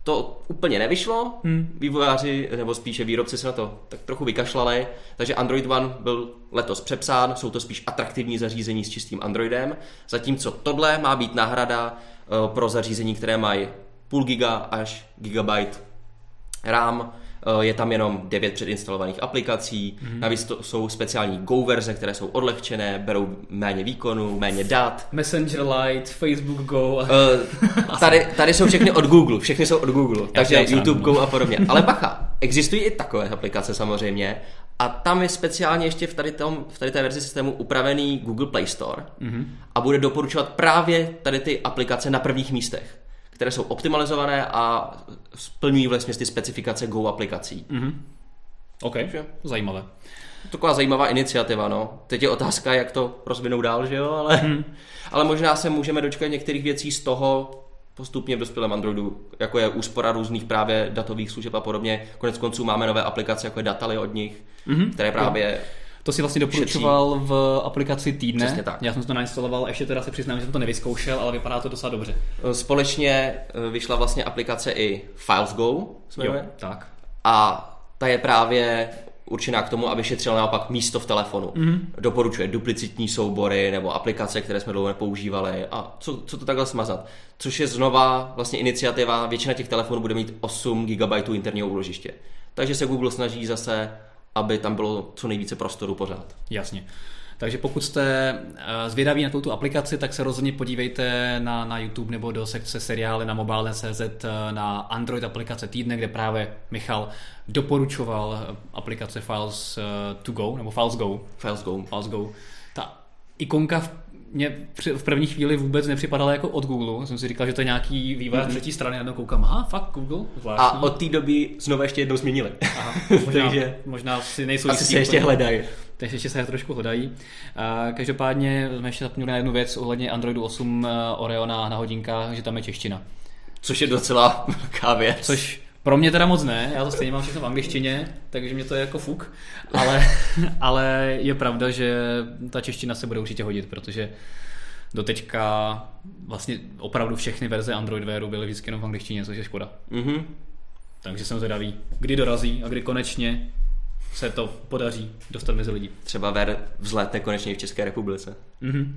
[SPEAKER 2] To úplně nevyšlo, hmm. vývojáři, nebo spíše výrobci se na to tak trochu vykašlali, takže Android One byl letos přepsán, jsou to spíš atraktivní zařízení s čistým Androidem, zatímco tohle má být náhrada eh, pro zařízení, které mají půl giga až gigabyte RAM je tam jenom 9 předinstalovaných aplikací, mm-hmm. navíc to jsou speciální Go verze, které jsou odlehčené, berou méně výkonu, méně dat.
[SPEAKER 1] Messenger Lite, Facebook Go. Uh,
[SPEAKER 2] tady, tady jsou všechny od Google, všechny jsou od Google, takže YouTube Go a podobně. Ale bacha, existují i takové aplikace samozřejmě a tam je speciálně ještě v tady, tom, v tady té verzi systému upravený Google Play Store mm-hmm. a bude doporučovat právě tady ty aplikace na prvních místech které jsou optimalizované a splňují vlastně ty specifikace Go aplikací.
[SPEAKER 1] Mm-hmm. OK, že? zajímavé.
[SPEAKER 2] Taková zajímavá iniciativa, no. Teď je otázka, jak to rozvinou dál, že jo, ale, hmm. ale možná se můžeme dočkat některých věcí z toho postupně v dospělém Androidu, jako je úspora různých právě datových služeb a podobně. Konec konců máme nové aplikace, jako je Dataly od nich, mm-hmm. které právě
[SPEAKER 1] to si vlastně doporučoval v aplikaci Týdne. Přesně tak. Já jsem to nainstaloval, ještě teda se přiznám, že jsem to nevyzkoušel, ale vypadá to docela dobře.
[SPEAKER 2] Společně eh, vyšla vlastně aplikace i Files Go,
[SPEAKER 1] jo, tak.
[SPEAKER 2] A ta je právě určená k tomu, aby šetřila naopak místo v telefonu. Mm-hmm. Doporučuje duplicitní soubory nebo aplikace, které jsme dlouho nepoužívali a co, co to takhle smazat. Což je znova vlastně iniciativa, většina těch telefonů bude mít 8 GB interního úložiště. Takže se Google snaží zase aby tam bylo co nejvíce prostoru pořád.
[SPEAKER 1] Jasně. Takže pokud jste eh, zvědaví na tuto aplikaci, tak se rozhodně podívejte na, na YouTube nebo do sekce seriály na mobile.cz eh, na Android aplikace týdne, kde právě Michal doporučoval eh, aplikace Files to Go, nebo Files Go.
[SPEAKER 2] Files Go.
[SPEAKER 1] Files Go. Ta ikonka v mě v první chvíli vůbec nepřipadala jako od Google. Jsem si říkal, že to je nějaký vývoj mm-hmm. třetí strany, a koukám, aha, fakt Google,
[SPEAKER 2] zvláštní. A od té doby znovu ještě jednou změnili. Aha,
[SPEAKER 1] možná, Takže možná si nejsou
[SPEAKER 2] asi se ještě hledají.
[SPEAKER 1] Takže ještě se trošku hledají. Každopádně jsme ještě zapomněli na jednu věc ohledně Androidu 8 eh, Oreo na, na hodinkách, že tam je čeština.
[SPEAKER 2] Což je docela velká věc.
[SPEAKER 1] Což pro mě teda moc ne, já to stejně mám všechno v angličtině, takže mě to je jako fuk, ale, ale je pravda, že ta čeština se bude určitě hodit, protože do teďka vlastně opravdu všechny verze Android Wearu byly vždycky jenom v angličtině, což je škoda. Mm-hmm. Takže jsem zvědavý, kdy dorazí a kdy konečně se to podaří dostat mezi lidi.
[SPEAKER 2] Třeba Ver vzletne konečně v České republice. Mm-hmm.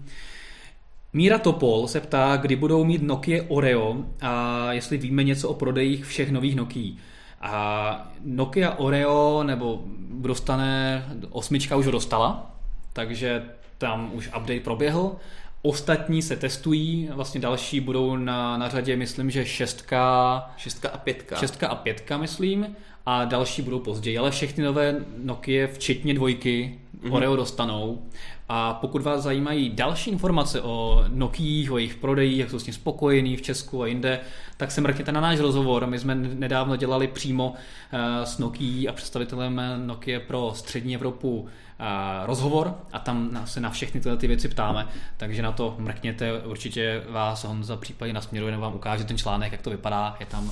[SPEAKER 1] Míra Topol se ptá, kdy budou mít Nokia Oreo a jestli víme něco o prodejích všech nových Nokia. A Nokia Oreo nebo dostane, osmička už ho dostala, takže tam už update proběhl. Ostatní se testují, vlastně další budou na, na řadě, myslím, že šestka,
[SPEAKER 2] šestka a pětka.
[SPEAKER 1] Šestka a pětka, myslím, a další budou později, ale všechny nové Nokia, včetně dvojky, mm-hmm. Oreo dostanou. A pokud vás zajímají další informace o Nokia, o jejich prodejích, jak jsou s tím spokojení v Česku a jinde, tak se mrkněte na náš rozhovor. My jsme nedávno dělali přímo eh, s Nokia a představitelem Nokia pro střední Evropu eh, rozhovor a tam se na všechny tyhle ty věci ptáme, takže na to mrkněte, určitě vás Honza případně nasměruje nebo vám ukáže ten článek, jak to vypadá, je tam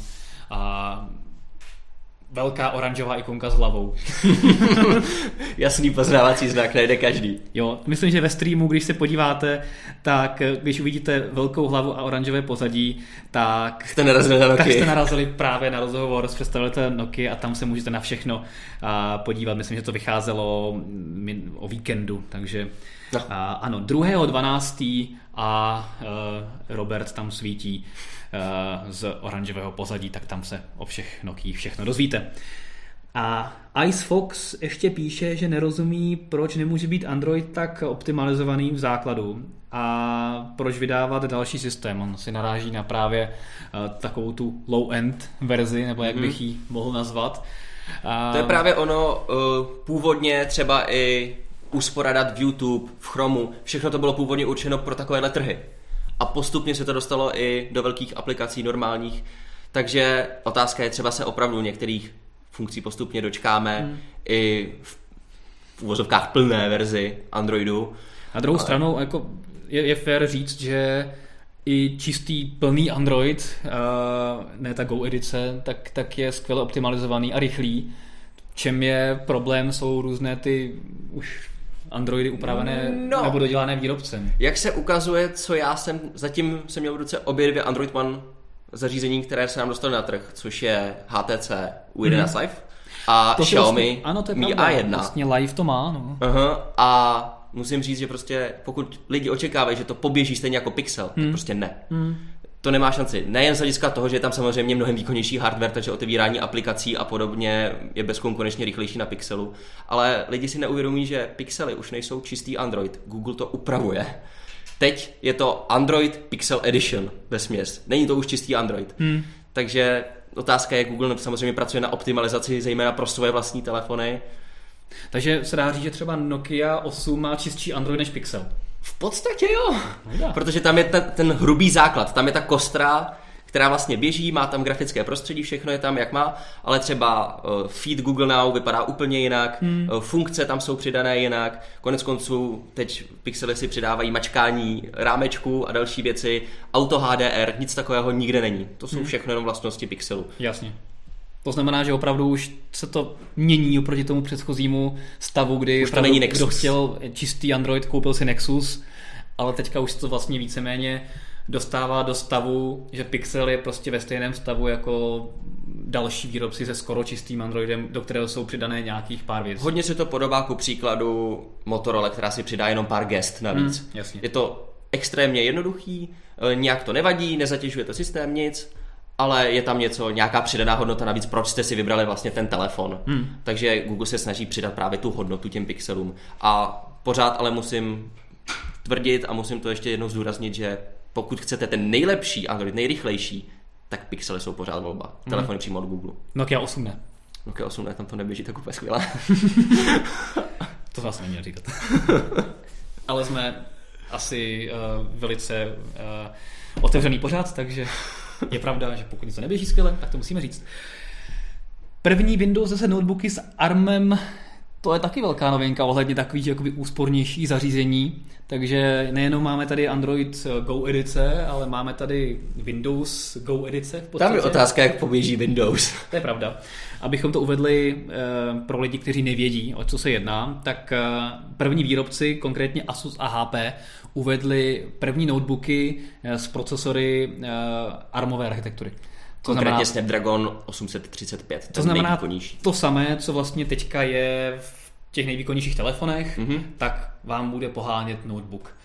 [SPEAKER 1] velká oranžová ikonka s hlavou.
[SPEAKER 2] Jasný poznávací znak, nejde každý.
[SPEAKER 1] Jo, myslím, že ve streamu, když se podíváte, tak když uvidíte velkou hlavu a oranžové pozadí, tak
[SPEAKER 2] jste narazili na
[SPEAKER 1] Nokia. Tak jste narazili právě na rozhovor s představitelem Nokia a tam se můžete na všechno podívat. Myslím, že to vycházelo o víkendu, takže no. ano, 2.12. a e, Robert tam svítí z oranžového pozadí, tak tam se o všech Nokia všechno dozvíte. A Ice Fox ještě píše, že nerozumí, proč nemůže být Android tak optimalizovaný v základu a proč vydávat další systém. On si naráží na právě uh, takovou tu low-end verzi, nebo jak bych mhm. ji mohl nazvat.
[SPEAKER 2] To je právě ono, uh, původně třeba i úspora dat v YouTube, v Chromu, všechno to bylo původně určeno pro takovéhle trhy a postupně se to dostalo i do velkých aplikací normálních. Takže otázka je, třeba se opravdu některých funkcí postupně dočkáme hmm. i v, v uvozovkách plné verzi Androidu.
[SPEAKER 1] Na druhou Ale... stranu jako je, je fér říct, že i čistý plný Android, uh, ne ta Go edice, tak, tak je skvěle optimalizovaný a rychlý. Čem je problém, jsou různé ty už Androidy upravené no. nebo dodělané výrobcem.
[SPEAKER 2] Jak se ukazuje, co já jsem, zatím jsem měl v ruce obě dvě Android One zařízení, které se nám dostaly na trh, což je HTC U11 hmm. Live a to Xiaomi vlastně,
[SPEAKER 1] ano, to je
[SPEAKER 2] Mi
[SPEAKER 1] pravda.
[SPEAKER 2] A1.
[SPEAKER 1] Vlastně Live to má, no.
[SPEAKER 2] Uh-huh. A musím říct, že prostě pokud lidi očekávají, že to poběží stejně jako Pixel, hmm. tak prostě ne. Hmm. To nemá šanci. Nejen z hlediska toho, že je tam samozřejmě mnohem výkonnější hardware, takže otevírání aplikací a podobně je bezkonkurenčně rychlejší na Pixelu, ale lidi si neuvědomují, že Pixely už nejsou čistý Android. Google to upravuje. Teď je to Android Pixel Edition ve směs. Není to už čistý Android. Hmm. Takže otázka je, Google samozřejmě pracuje na optimalizaci zejména pro svoje vlastní telefony.
[SPEAKER 1] Takže se dá říct, že třeba Nokia 8 má čistší Android než Pixel.
[SPEAKER 2] V podstatě jo, no protože tam je ten, ten hrubý základ, tam je ta kostra, která vlastně běží, má tam grafické prostředí, všechno je tam, jak má, ale třeba uh, feed Google Now vypadá úplně jinak, hmm. uh, funkce tam jsou přidané jinak, konec konců teď Pixely si přidávají mačkání rámečku a další věci, auto HDR, nic takového nikde není. To jsou hmm. všechno jenom vlastnosti Pixelu.
[SPEAKER 1] Jasně. To znamená, že opravdu už se to mění oproti tomu předchozímu stavu, kdy
[SPEAKER 2] už to není
[SPEAKER 1] Nexus. kdo chtěl čistý Android, koupil si Nexus, ale teďka už to vlastně víceméně dostává do stavu, že Pixel je prostě ve stejném stavu jako další výrobci se skoro čistým Androidem, do kterého jsou přidané nějakých pár věcí.
[SPEAKER 2] Hodně se to podobá ku příkladu Motorola, která si přidá jenom pár gest navíc.
[SPEAKER 1] Hmm, jasně.
[SPEAKER 2] Je to extrémně jednoduchý, e, nějak to nevadí, nezatěžuje to systém, nic, ale je tam něco, nějaká přidaná hodnota navíc, proč jste si vybrali vlastně ten telefon. Hmm. Takže Google se snaží přidat právě tu hodnotu těm pixelům. A pořád ale musím tvrdit a musím to ještě jednou zdůraznit, že pokud chcete ten nejlepší Android, nejrychlejší, tak pixely jsou pořád volba. Hmm. Telefony přímo od Google.
[SPEAKER 1] Nokia 8 ne.
[SPEAKER 2] Nokia 8 ne, tam to neběží tak úplně skvěle.
[SPEAKER 1] to zase neměl říkat. Ale jsme asi uh, velice uh, otevřený pořád, takže je pravda, že pokud něco neběží skvěle, tak to musíme říct. První Windows 10 notebooky s ARMem to je taky velká novinka ohledně takových jakoby úspornějších zařízení. Takže nejenom máme tady Android Go edice, ale máme tady Windows Go edice.
[SPEAKER 2] V Tam je otázka, jak poběží Windows.
[SPEAKER 1] To je pravda. Abychom to uvedli eh, pro lidi, kteří nevědí, o co se jedná, tak eh, první výrobci, konkrétně Asus a HP, uvedli první notebooky eh, s procesory ARMové architektury.
[SPEAKER 2] To Konkrétně znamená, Snapdragon 835.
[SPEAKER 1] To znamená to samé, co vlastně teďka je v těch nejvýkonnějších telefonech, mm-hmm. tak vám bude pohánět notebook.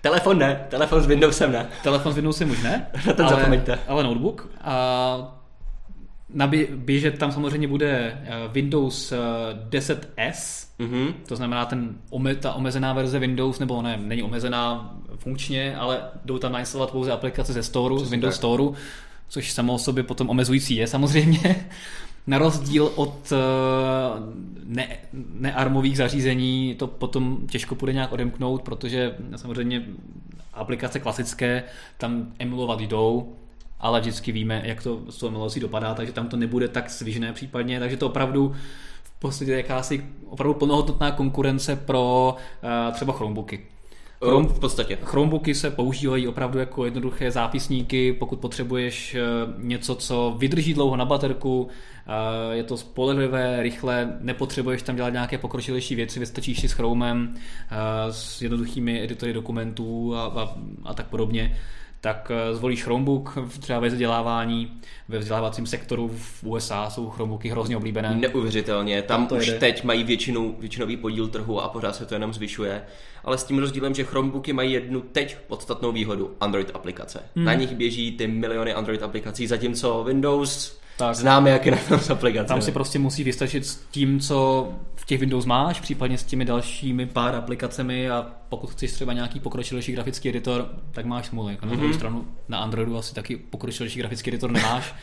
[SPEAKER 2] Telefon ne, telefon s Windowsem ne.
[SPEAKER 1] Telefon s Windowsem už ne,
[SPEAKER 2] Na ten ale, zapomeňte.
[SPEAKER 1] ale notebook. A běžet tam samozřejmě bude eh, Windows 10S, eh, mm-hmm. to znamená ten, ta omezená verze Windows, nebo ne, není omezená funkčně, ale jdou tam nainstalovat pouze aplikace ze Store, z Windows tak. Store, což samo o sobě potom omezující je samozřejmě. Na rozdíl od eh, ne, nearmových zařízení to potom těžko bude nějak odemknout, protože samozřejmě aplikace klasické tam emulovat jdou, ale vždycky víme, jak to s tou emulací dopadá, takže tam to nebude tak svižné případně, takže to opravdu v podstatě jakási opravdu plnohodnotná konkurence pro uh, třeba Chromebooky.
[SPEAKER 2] Chrome, v podstatě.
[SPEAKER 1] Chromebooky se používají opravdu jako jednoduché zápisníky, pokud potřebuješ eh, něco, co vydrží dlouho na baterku, eh, je to spolehlivé, rychle, nepotřebuješ tam dělat nějaké pokročilejší věci, vystačíš si s Chromem, s jednoduchými editory dokumentů a, a, a tak podobně tak zvolíš Chromebook třeba ve vzdělávání, ve vzdělávacím sektoru v USA jsou Chromebooky hrozně oblíbené.
[SPEAKER 2] Neuvěřitelně, tam, tam už jede. teď mají většinou, většinový podíl trhu a pořád se to jenom zvyšuje ale s tím rozdílem, že Chromebooky mají jednu teď podstatnou výhodu, Android aplikace. Hmm. Na nich běží ty miliony Android aplikací, zatímco Windows tak. Známe, jak je na tom s aplikacemi.
[SPEAKER 1] Tam si prostě musí vystačit s tím, co v těch Windows máš, případně s těmi dalšími pár aplikacemi a pokud chceš třeba nějaký pokročilejší grafický editor, tak máš smůlu. Jako na mm-hmm. druhou stranu na Androidu asi taky pokročilejší grafický editor nemáš,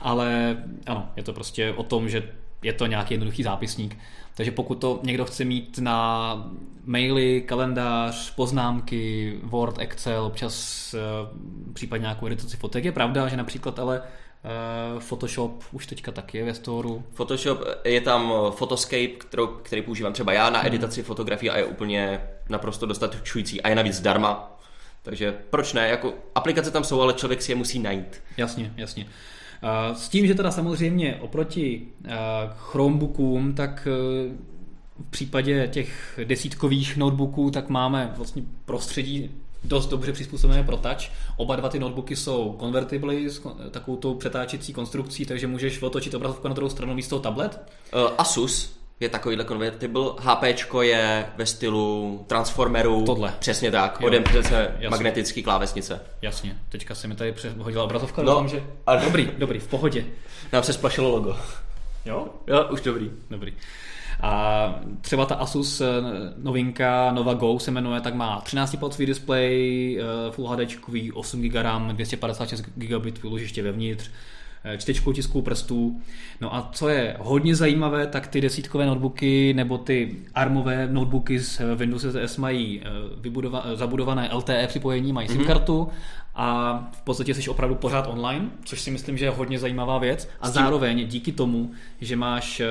[SPEAKER 1] ale ano, je to prostě o tom, že je to nějaký jednoduchý zápisník. Takže pokud to někdo chce mít na maily, kalendář, poznámky, Word, Excel, občas uh, případně nějakou editaci fotek, je pravda, že například ale Photoshop už teďka taky je ve storu.
[SPEAKER 2] Photoshop, je tam Photoscape, kterou, který používám třeba já na hmm. editaci hmm. fotografií a je úplně naprosto dostačující a je navíc zdarma. Takže proč ne? Jako aplikace tam jsou, ale člověk si je musí najít.
[SPEAKER 1] Jasně, jasně. S tím, že teda samozřejmě oproti Chromebookům, tak v případě těch desítkových notebooků, tak máme vlastně prostředí dost dobře přizpůsobené pro touch. Oba dva ty notebooky jsou konvertibly s takovou tou přetáčecí konstrukcí, takže můžeš otočit obrazovku na druhou stranu místo tablet.
[SPEAKER 2] Uh, Asus je takovýhle convertible. HP je ve stylu Transformeru.
[SPEAKER 1] Tohle.
[SPEAKER 2] Přesně tak. Odem přece magnetický klávesnice.
[SPEAKER 1] Jasně. Teďka se mi tady hodila obrazovka. No, doufám, že... a... Dobrý, dobrý, v pohodě.
[SPEAKER 2] Nám se splašilo logo.
[SPEAKER 1] Jo?
[SPEAKER 2] Jo, už dobrý.
[SPEAKER 1] Dobrý. A třeba ta Asus eh, novinka Nova Go se jmenuje, tak má 13 palcový display, eh, Full HD, 8 GB RAM, 256 GB úložiště vevnitř, Eh, čtečkou tisků prstů. No a co je hodně zajímavé, tak ty desítkové notebooky nebo ty ARMové notebooky z Windows SDS mají vybudova- zabudované LTE připojení, mají SIM mhm. kartu mm-hmm. a v podstatě jsi opravdu pořád online, což si myslím, že je hodně zajímavá věc. A zároveň díky tomu, že máš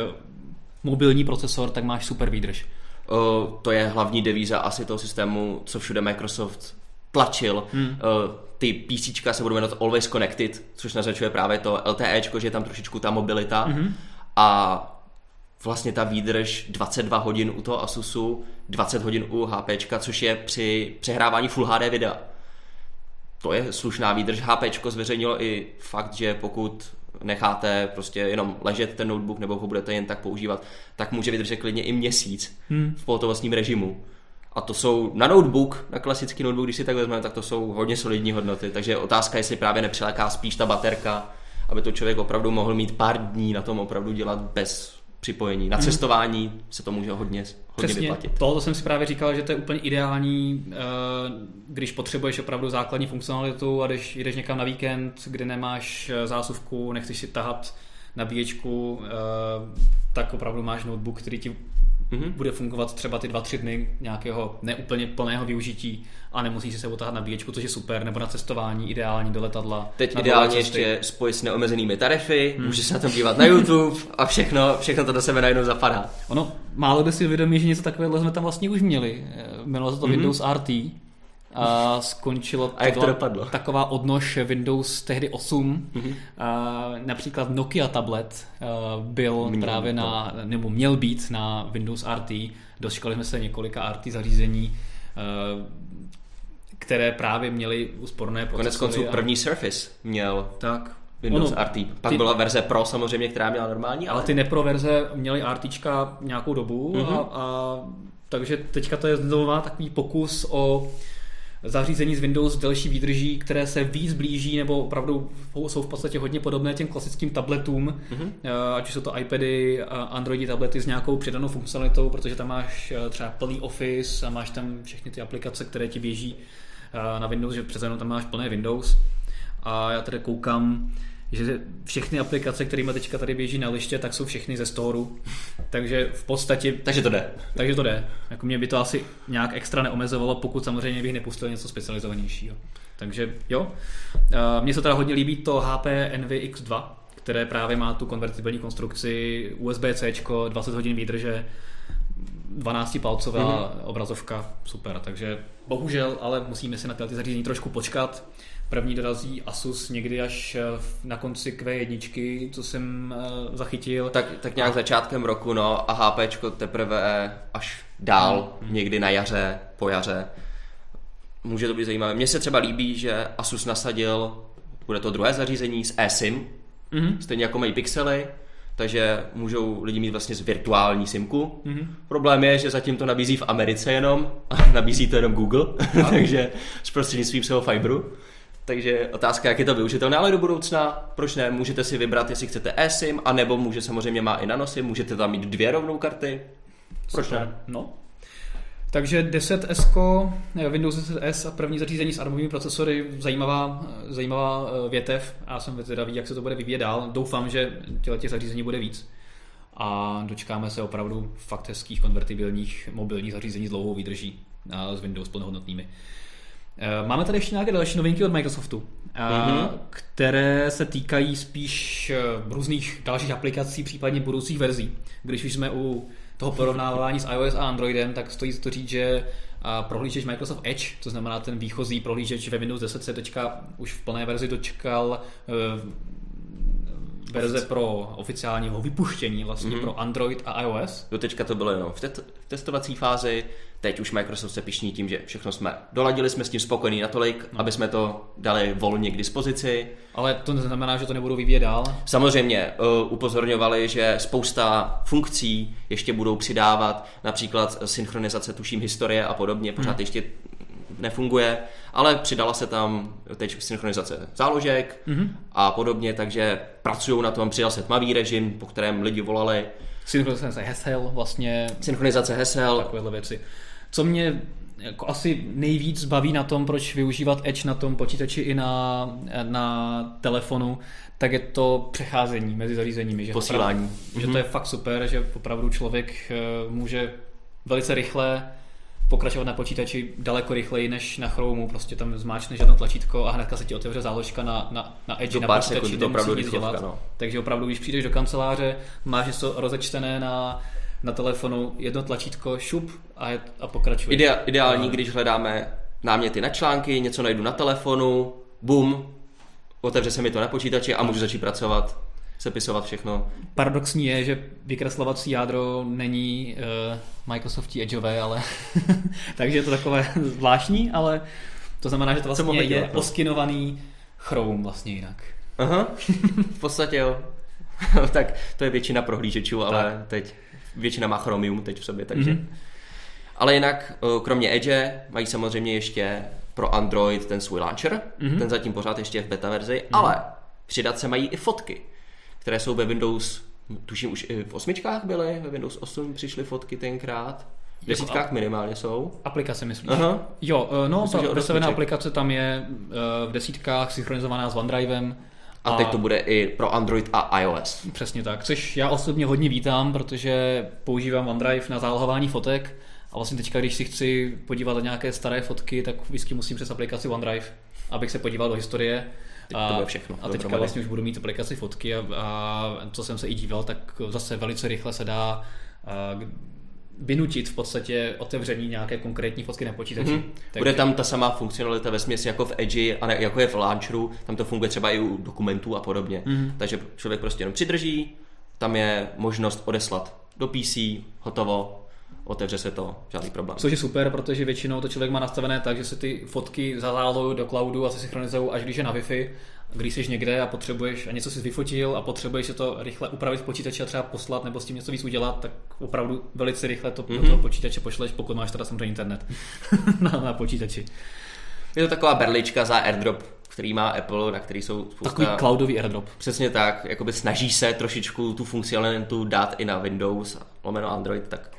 [SPEAKER 1] mobilní procesor, tak máš super výdrž.
[SPEAKER 2] O, to je hlavní devíza asi toho systému, co všude Microsoft tlačil. Hmm. O, ty PC se budou jmenovat Always Connected, což naznačuje právě to LTE, že je tam trošičku ta mobilita. Mm-hmm. A vlastně ta výdrž 22 hodin u toho Asusu, 20 hodin u HP, což je při přehrávání Full HD videa. To je slušná výdrž. HP zveřejnilo i fakt, že pokud necháte prostě jenom ležet ten notebook nebo ho budete jen tak používat, tak může vydržet klidně i měsíc hmm. v pohotovostním režimu. A to jsou na notebook, na klasický notebook, když si tak vezmeme, tak to jsou hodně solidní hodnoty. Takže otázka, jestli právě nepřiléká spíš ta baterka, aby to člověk opravdu mohl mít pár dní na tom opravdu dělat bez připojení. Na mhm. cestování mm. se to může hodně, hodně
[SPEAKER 1] Přesně,
[SPEAKER 2] vyplatit.
[SPEAKER 1] Tohle jsem si právě říkal, že to je úplně ideální, eh, když potřebuješ opravdu základní funkcionalitu a když jdeš někam na víkend, kde nemáš eh, zásuvku, nechceš si tahat nabíječku, eh, tak opravdu máš notebook, který ti mm-hmm. bude fungovat třeba ty dva, tři dny nějakého neúplně plného využití a nemusí si se otáhat na bíječku, což je super, nebo na cestování, ideální do letadla.
[SPEAKER 2] Teď ideálně ještě spojit s neomezenými tarify, hmm. můžeš se na to dívat na YouTube a všechno, všechno to do sebe najednou zapadá.
[SPEAKER 1] Ono, málo kdo si uvědomí, že něco takového jsme tam vlastně už měli. Jmenovalo se to mm-hmm. Windows RT a skončilo
[SPEAKER 2] a jak to dopadlo?
[SPEAKER 1] taková odnož Windows tehdy 8. Mm-hmm. A například Nokia tablet byl měl, právě na, nebo měl být na Windows RT. Dočkali jsme se několika RT zařízení, které právě měly úsporné procesory.
[SPEAKER 2] Konec konců a... první Surface měl
[SPEAKER 1] tak.
[SPEAKER 2] Windows ono, RT. Pak ty, byla verze Pro samozřejmě, která měla normální.
[SPEAKER 1] Ale, ale ty nepro verze měly RTčka nějakou dobu mm-hmm. a, a takže teďka to je znovu takový pokus o zařízení z Windows delší výdrží, které se víc blíží nebo opravdu jsou v podstatě hodně podobné těm klasickým tabletům, mm-hmm. ať už jsou to iPady, Androidi tablety s nějakou přidanou funkcionalitou, protože tam máš eh, třeba plný Office a máš tam všechny ty aplikace, které ti běží eh, na Windows, že přece jenom tam máš plné Windows. A já tady koukám, že všechny aplikace, kterými teďka tady běží na liště, tak jsou všechny ze storu. Takže v podstatě...
[SPEAKER 2] Takže to jde.
[SPEAKER 1] Takže to jde. Jako mě by to asi nějak extra neomezovalo, pokud samozřejmě bych nepustil něco specializovanějšího. Takže jo. Mně se teda hodně líbí to HP Envy X2, které právě má tu konvertibilní konstrukci USB-C, 20 hodin výdrže, 12 palcová mm-hmm. obrazovka, super, takže bohužel, ale musíme si na ty zařízení trošku počkat. První dorazí Asus někdy až eh, na konci Q1, co jsem uh, zachytil.
[SPEAKER 2] Tak, tak nějak a... začátkem roku, no, a HP teprve až dál, hmm. někdy na jaře, po jaře. Může to být zajímavé. Mně se třeba líbí, že Asus nasadil, bude to druhé zařízení s eSIM, mm-hmm. stejně jako mají pixely, takže můžou lidi mít vlastně z virtuální simku. Mm-hmm. Problém je, že zatím to nabízí v Americe jenom a nabízí to jenom Google, takže s prostřednictvím svého Fiberu. Takže otázka, jak je to využitelné, ale do budoucna, proč ne, můžete si vybrat, jestli chcete eSIM, anebo může samozřejmě má i nanoSIM, můžete tam mít dvě rovnou karty. Proč Super. ne?
[SPEAKER 1] No. Takže 10S, Windows 10S a první zařízení s armovými procesory, zajímavá, zajímavá eh, větev. Já jsem zvědavý, jak se to bude vyvíjet dál. Doufám, že těch zařízení bude víc. A dočkáme se opravdu fakt hezkých konvertibilních mobilních zařízení s dlouhou výdrží s Windows plnohodnotnými. Eh, máme tady ještě nějaké další novinky od Microsoftu, mm-hmm. které se týkají spíš eh, různých dalších aplikací, případně budoucích verzí. Když už jsme u toho porovnávání s iOS a Androidem, tak stojí to říct, že prohlížeč Microsoft Edge, to znamená ten výchozí prohlížeč ve Windows 10 se teďka už v plné verzi dočkal verze pro oficiálního vypuštění vlastně mm-hmm. pro Android a iOS.
[SPEAKER 2] Do teďka to bylo jenom v, te- v testovací fázi, teď už Microsoft se pišní tím, že všechno jsme doladili, jsme s tím spokojení natolik, no. aby jsme to dali volně k dispozici.
[SPEAKER 1] Ale to neznamená, že to nebudou vyvíjet dál?
[SPEAKER 2] Samozřejmě uh, upozorňovali, že spousta funkcí ještě budou přidávat, například synchronizace, tuším, historie a podobně, pořád hmm. ještě nefunguje, ale přidala se tam teď synchronizace záložek mm-hmm. a podobně, takže pracují na tom, přidal se tmavý režim, po kterém lidi volali.
[SPEAKER 1] Synchronizace hesel vlastně.
[SPEAKER 2] Synchronizace hesel.
[SPEAKER 1] Takovéhle věci. Co mě jako asi nejvíc baví na tom, proč využívat Edge na tom počítači i na, na telefonu, tak je to přecházení mezi zařízeními. Že
[SPEAKER 2] Posílání.
[SPEAKER 1] Opravdu, mm-hmm. Že to mhm. je fakt super, že opravdu člověk eh, může velice rychle pokračovat na počítači daleko rychleji než na Chromu, prostě tam zmáčneš jedno tlačítko a hnedka se ti otevře záložka na, na, na Edge,
[SPEAKER 2] na
[SPEAKER 1] počítači,
[SPEAKER 2] sekund, to opravdu nic dělat. No.
[SPEAKER 1] Takže opravdu, když přijdeš do kanceláře, máš něco rozečtené na, na telefonu, jedno tlačítko, šup a, je, a pokračuje.
[SPEAKER 2] Idea, ideální, a... když hledáme náměty na články, něco najdu na telefonu, bum, otevře se mi to na počítači a můžu začít pracovat sepisovat všechno.
[SPEAKER 1] Paradoxní je, že vykreslovací jádro není uh, Microsoftí edgeové, ale takže je to takové zvláštní, ale to znamená, že to vlastně je dělat, no? oskinovaný Chrome vlastně jinak.
[SPEAKER 2] Aha, v podstatě jo. tak to je většina prohlížečů, ale tak. teď většina má Chromium teď v sobě, takže... Mm-hmm. Ale jinak, eh, kromě Edge, mají samozřejmě ještě pro Android ten svůj launcher, mm-hmm. ten zatím pořád ještě je v beta verzi, mm-hmm. ale přidat se mají i fotky které jsou ve Windows, tuším už i v osmičkách byly, ve Windows 8 přišly fotky tenkrát. V desítkách minimálně jsou.
[SPEAKER 1] Aplikace myslíš? Aha. Jo, eh, no, Myslím, ta dostavená aplikace tam je eh, v desítkách synchronizovaná s OneDrivem.
[SPEAKER 2] A, a teď to bude i pro Android a iOS.
[SPEAKER 1] Přesně tak, což já osobně hodně vítám, protože používám OneDrive na zálohování fotek a vlastně teďka, když si chci podívat na nějaké staré fotky, tak vždycky musím přes aplikaci OneDrive, abych se podíval do historie
[SPEAKER 2] Teď a, to bude všechno.
[SPEAKER 1] A teďka dohromady. vlastně už budu mít aplikaci fotky a, a co jsem se i díval, tak zase velice rychle se dá vynutit v podstatě otevření nějaké konkrétní fotky na počítači. Mm-hmm.
[SPEAKER 2] Takže... Bude tam ta samá funkcionalita ve směsi jako v Edge a ne, jako je v Launcheru, tam to funguje třeba i u dokumentů a podobně. Mm-hmm. Takže člověk prostě jenom přidrží, tam je možnost odeslat do PC, hotovo, otevře se to, žádný problém.
[SPEAKER 1] Což je super, protože většinou to člověk má nastavené tak, že se ty fotky zazálují do cloudu a se synchronizují, až když je na Wi-Fi. Když jsi někde a potřebuješ a něco si vyfotil a potřebuješ se to rychle upravit v počítači a třeba poslat nebo s tím něco víc udělat, tak opravdu velice rychle to mm-hmm. do mhm. toho počítače pošleš, pokud máš teda samozřejmě internet na, na počítači.
[SPEAKER 2] Je to taková berlička za airdrop, který má Apple, na který jsou
[SPEAKER 1] spousta... Takový cloudový airdrop.
[SPEAKER 2] Přesně tak, jakoby snaží se trošičku tu funkcionalitu dát i na Windows, lomeno Android, tak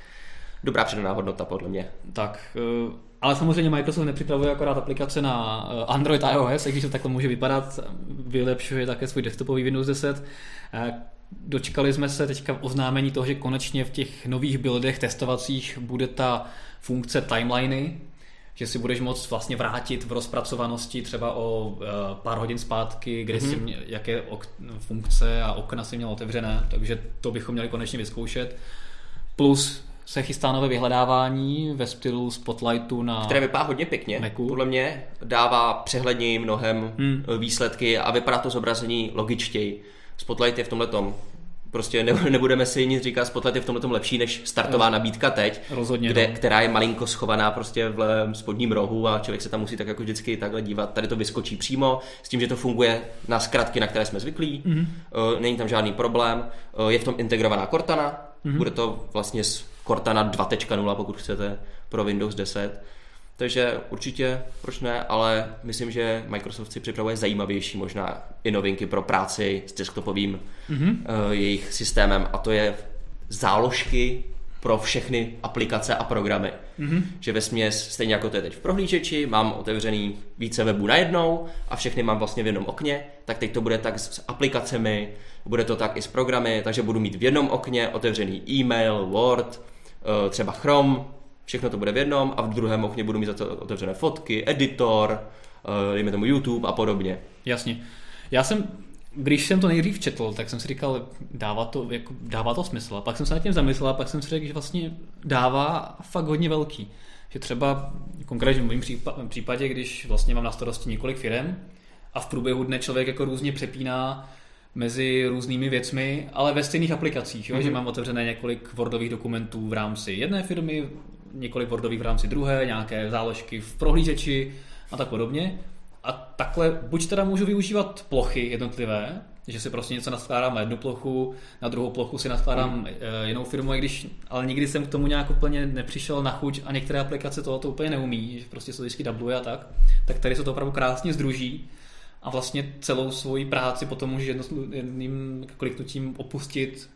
[SPEAKER 2] dobrá přidaná hodnota podle mě.
[SPEAKER 1] Tak, eh, ale samozřejmě Microsoft nepřipravuje akorát aplikace na eh, Android a iOS, i když to takhle může vypadat, vylepšuje také svůj desktopový Windows 10. Eh, dočkali jsme se teďka oznámení toho, že konečně v těch nových buildech testovacích bude ta funkce timeliny, že si budeš moct vlastně vrátit v rozpracovanosti třeba o pár hodin zpátky, kde mm-hmm. si jaké ok, funkce a okna si měl otevřené, takže to bychom měli konečně vyzkoušet. Plus se chystá nové vyhledávání ve stylu Spotlightu na
[SPEAKER 2] Které vypadá hodně pěkně. Macu. Podle mě dává přehledněji mnohem hmm. výsledky a vypadá to zobrazení logičtěji. Spotlight je v tomhle tom Prostě ne, nebudeme si nic říkat, Spotlight je v tomhle tom lepší než startová Roz... nabídka teď,
[SPEAKER 1] Rozhodně,
[SPEAKER 2] kde,
[SPEAKER 1] no.
[SPEAKER 2] která je malinko schovaná prostě v spodním rohu a člověk se tam musí tak jako vždycky takhle dívat. Tady to vyskočí přímo, s tím, že to funguje na zkratky, na které jsme zvyklí, mm-hmm. není tam žádný problém, je v tom integrovaná Cortana, mm-hmm. bude to vlastně s Cortana 2.0, pokud chcete, pro Windows 10. Takže určitě, proč ne, ale myslím, že Microsoft si připravuje zajímavější možná i novinky pro práci s desktopovým mm-hmm. uh, jejich systémem a to je záložky pro všechny aplikace a programy. Mm-hmm. Že ve směs, stejně jako to je teď v prohlížeči, mám otevřený více webů najednou a všechny mám vlastně v jednom okně, tak teď to bude tak s aplikacemi, bude to tak i s programy, takže budu mít v jednom okně otevřený e-mail, Word, Eh, třeba Chrome, všechno to bude v jednom a v druhém okně budu mít za to otevřené fotky, editor, eh, dejme tomu YouTube a podobně.
[SPEAKER 1] Jasně. Já jsem, když jsem to nejdřív četl, tak jsem si říkal, dává to, jako, dává to smysl. A pak jsem se nad tím zamyslel a pak jsem si řekl, že vlastně dává fakt hodně velký. Že třeba konkrétně v mém případě, když vlastně mám na starosti několik firm a v průběhu dne člověk jako různě přepíná mezi různými věcmi, ale ve stejných aplikacích, jo? Mm-hmm. že
[SPEAKER 2] Mhm.
[SPEAKER 1] mám otevřené několik Wordových dokumentů v rámci jedné firmy, několik Wordových v rámci druhé, nějaké záložky v prohlížeči a tak podobně. A takhle buď teda můžu využívat plochy jednotlivé, že si prostě něco naskládám na jednu plochu, na druhou plochu si naskládám mm. jinou firmu, i když, ale nikdy jsem k tomu nějak úplně nepřišel na chuť a některé aplikace tohoto úplně neumí, že prostě se vždycky dubluje a tak, tak tady se to opravdu krásně združí a vlastně celou svoji práci potom můžeš jedným kliknutím opustit.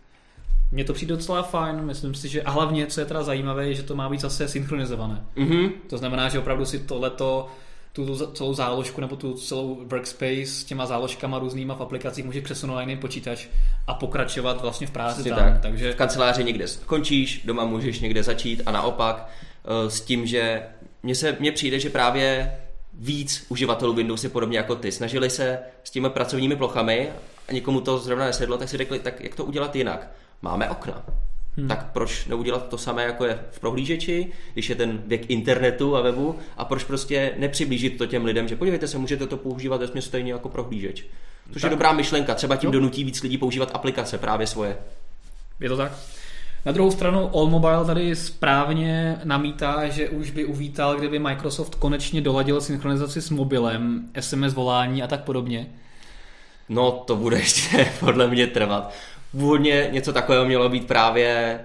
[SPEAKER 1] Mně to přijde docela fajn, myslím si, že a hlavně, co je teda zajímavé, je, že to má být zase synchronizované.
[SPEAKER 2] Mhm.
[SPEAKER 1] To znamená, že opravdu si tohleto tu tu celou záložku nebo tu celou workspace s těma záložkama různýma v aplikacích můžeš přesunout na jiný počítač a pokračovat vlastně v práci tam.
[SPEAKER 2] tak.
[SPEAKER 1] Takže
[SPEAKER 2] V kanceláři někde skončíš, doma můžeš někde začít a naopak eh, s tím, že mně se mně přijde, že právě víc uživatelů Windows je podobně jako ty. Snažili se s těmi pracovními plochami a někomu to zrovna nesedlo, tak si řekli, tak jak to udělat jinak? Máme okna. Hmm. Tak proč neudělat to samé, jako je v prohlížeči, když je ten věk internetu a webu, a proč prostě nepřiblížit to těm lidem, že podívejte se, můžete to používat vesměs stejně jako prohlížeč. Což
[SPEAKER 1] Tak.
[SPEAKER 2] je dobrá myšlenka, třeba tím
[SPEAKER 1] Jo.
[SPEAKER 2] donutí víc lidí používat aplikace právě svoje.
[SPEAKER 1] je to tak. Na druhou stranu All Mobile tady správně namítá, že už by uvítal, kdyby Microsoft konečně doladil synchronizaci s mobilem, SMS volání a tak podobně.
[SPEAKER 2] No, to bude ještě podle mě trvat. Původně něco takového mělo být právě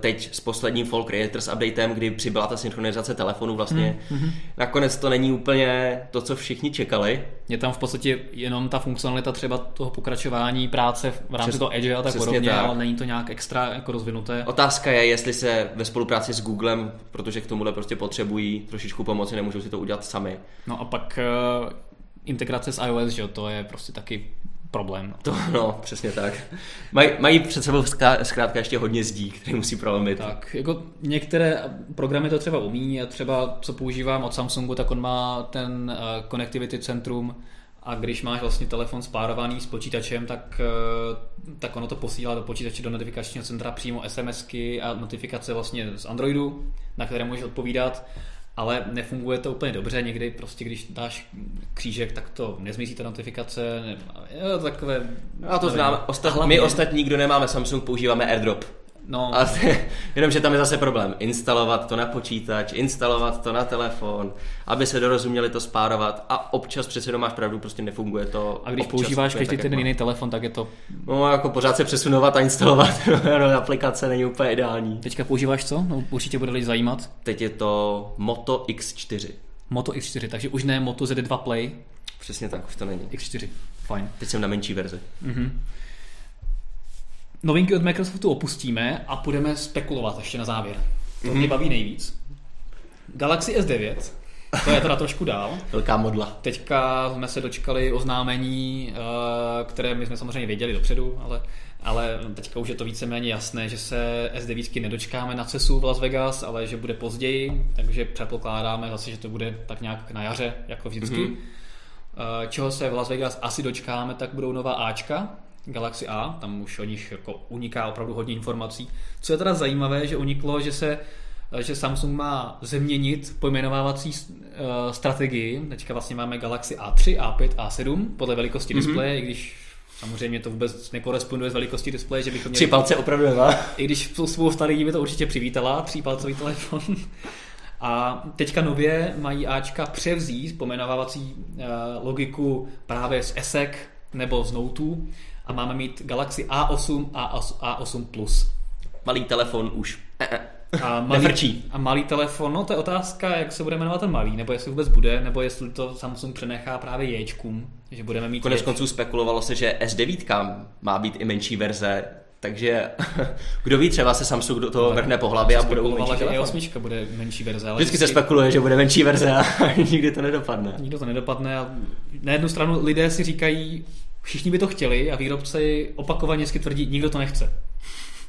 [SPEAKER 2] teď s posledním Fall Creators updatem, kdy přibyla ta synchronizace telefonu vlastně.
[SPEAKER 1] Mhm.
[SPEAKER 2] Nakonec to není úplně to, co všichni čekali.
[SPEAKER 1] Je tam v podstatě jenom ta funkcionalita třeba toho pokračování práce v rámci
[SPEAKER 2] Přes-
[SPEAKER 1] toho Edge a tak podobně,
[SPEAKER 2] tak.
[SPEAKER 1] ale není to nějak extra jako rozvinuté.
[SPEAKER 2] Otázka je, jestli se ve spolupráci s Googlem, protože k tomuhle prostě potřebují trošičku pomoci, nemůžou si to udělat sami.
[SPEAKER 1] No a pak uh, integrace s iOS, že jo, to je prostě taky problém. No.
[SPEAKER 2] To, no, přesně tak. Maj, mají před sebou zkrá- zkrátka ještě hodně zdí, které musí prolomit.
[SPEAKER 1] Tak, jako některé programy to třeba umí a třeba co používám od Samsungu, tak on má ten uh, connectivity centrum a když máš vlastně telefon spárovaný s počítačem, tak, uh, tak ono to posílá do počítače do notifikačního centra přímo SMSky a notifikace vlastně z Androidu, na které můžeš odpovídat, ale nefunguje to úplně dobře, někdy prostě když dáš křížek, tak to nezmizí ta notifikace, ne, jo, takové...
[SPEAKER 2] A to
[SPEAKER 1] nevím.
[SPEAKER 2] známe.
[SPEAKER 1] A
[SPEAKER 2] Ostat,
[SPEAKER 1] hlavně-
[SPEAKER 2] my ostatní, kdo nemáme Samsung, používáme AirDrop.
[SPEAKER 1] No,
[SPEAKER 2] A jenomže tam je zase problém. Instalovat to na počítač, instalovat to na telefon, aby se dorozuměli to spárovat a občas přece jenom máš pravdu, prostě nefunguje to.
[SPEAKER 1] a když
[SPEAKER 2] občas
[SPEAKER 1] používáš každý ten
[SPEAKER 2] jak má.
[SPEAKER 1] jiný telefon, tak je to
[SPEAKER 2] No jako pořád se přesunovat a instalovat do aplikace není úplně ideální.
[SPEAKER 1] Teďka používáš co? No, určitě bude lidi zajímat.
[SPEAKER 2] Teď je to Moto X4.
[SPEAKER 1] Moto X4, takže už ne Moto Z2 Play,
[SPEAKER 2] Přesně tak, už to není.
[SPEAKER 1] X4. Fajn.
[SPEAKER 2] Teď jsem na menší verzi.
[SPEAKER 1] Mhm. Novinky od Microsoftu opustíme a budeme spekulovat ještě na závěr. To
[SPEAKER 2] Mhm.
[SPEAKER 1] mě baví nejvíc. Galaxy S9, to je teda trošku dál.
[SPEAKER 2] Velká modla.
[SPEAKER 1] Teďka jsme se dočkali oznámení, eh, které my jsme samozřejmě věděli dopředu, ale, ale teďka už je to víceméně jasné, že se S9 nedočkáme na CESu v Las Vegas, ale že bude později, takže předpokládáme zase, že to bude tak nějak na jaře, jako vždycky.
[SPEAKER 2] Mhm.
[SPEAKER 1] Mm-hmm. Čeho se v Las Vegas asi dočkáme, tak budou nová Ačka, Galaxy A, tam už o nich jako uniká opravdu hodně informací. Co je teda zajímavé, že uniklo, že se že Samsung má změnit pojmenovávací uh, strategii. Teďka vlastně máme Galaxy A3, A5, A7 podle velikosti mm-hmm. displeje, i když samozřejmě to vůbec nekoresponduje s velikostí displeje, že bychom
[SPEAKER 2] Tři
[SPEAKER 1] měli...
[SPEAKER 2] palce opravdu nemá.
[SPEAKER 1] I když spousta lidí by to určitě přivítala, třípalcový telefon. A teďka nově mají Ačka převzít pomenovávací uh, logiku právě z ESEC nebo z Noteů a máme mít Galaxy A8 a A8 Plus.
[SPEAKER 2] Malý telefon už. Eh, eh.
[SPEAKER 1] A malý,
[SPEAKER 2] Nefrčí.
[SPEAKER 1] a malý telefon, no to je otázka, jak se bude jmenovat ten malý, nebo jestli vůbec bude, nebo jestli to Samsung přenechá právě Jčkům, že budeme mít
[SPEAKER 2] Konec konců spekulovalo se, že S9 má být i menší verze, takže kdo ví, třeba se Samsung do toho vrhne po hlavě a budou menší
[SPEAKER 1] že
[SPEAKER 2] telefon.
[SPEAKER 1] 8 bude menší verze, ale
[SPEAKER 2] Vždycky se
[SPEAKER 1] vždycky
[SPEAKER 2] spekuluje, že bude menší verze a nikdy to nedopadne.
[SPEAKER 1] nikdo to nedopadne a na jednu stranu lidé si říkají, všichni by to chtěli a výrobci opakovaně vždycky tvrdí, nikdo to nechce.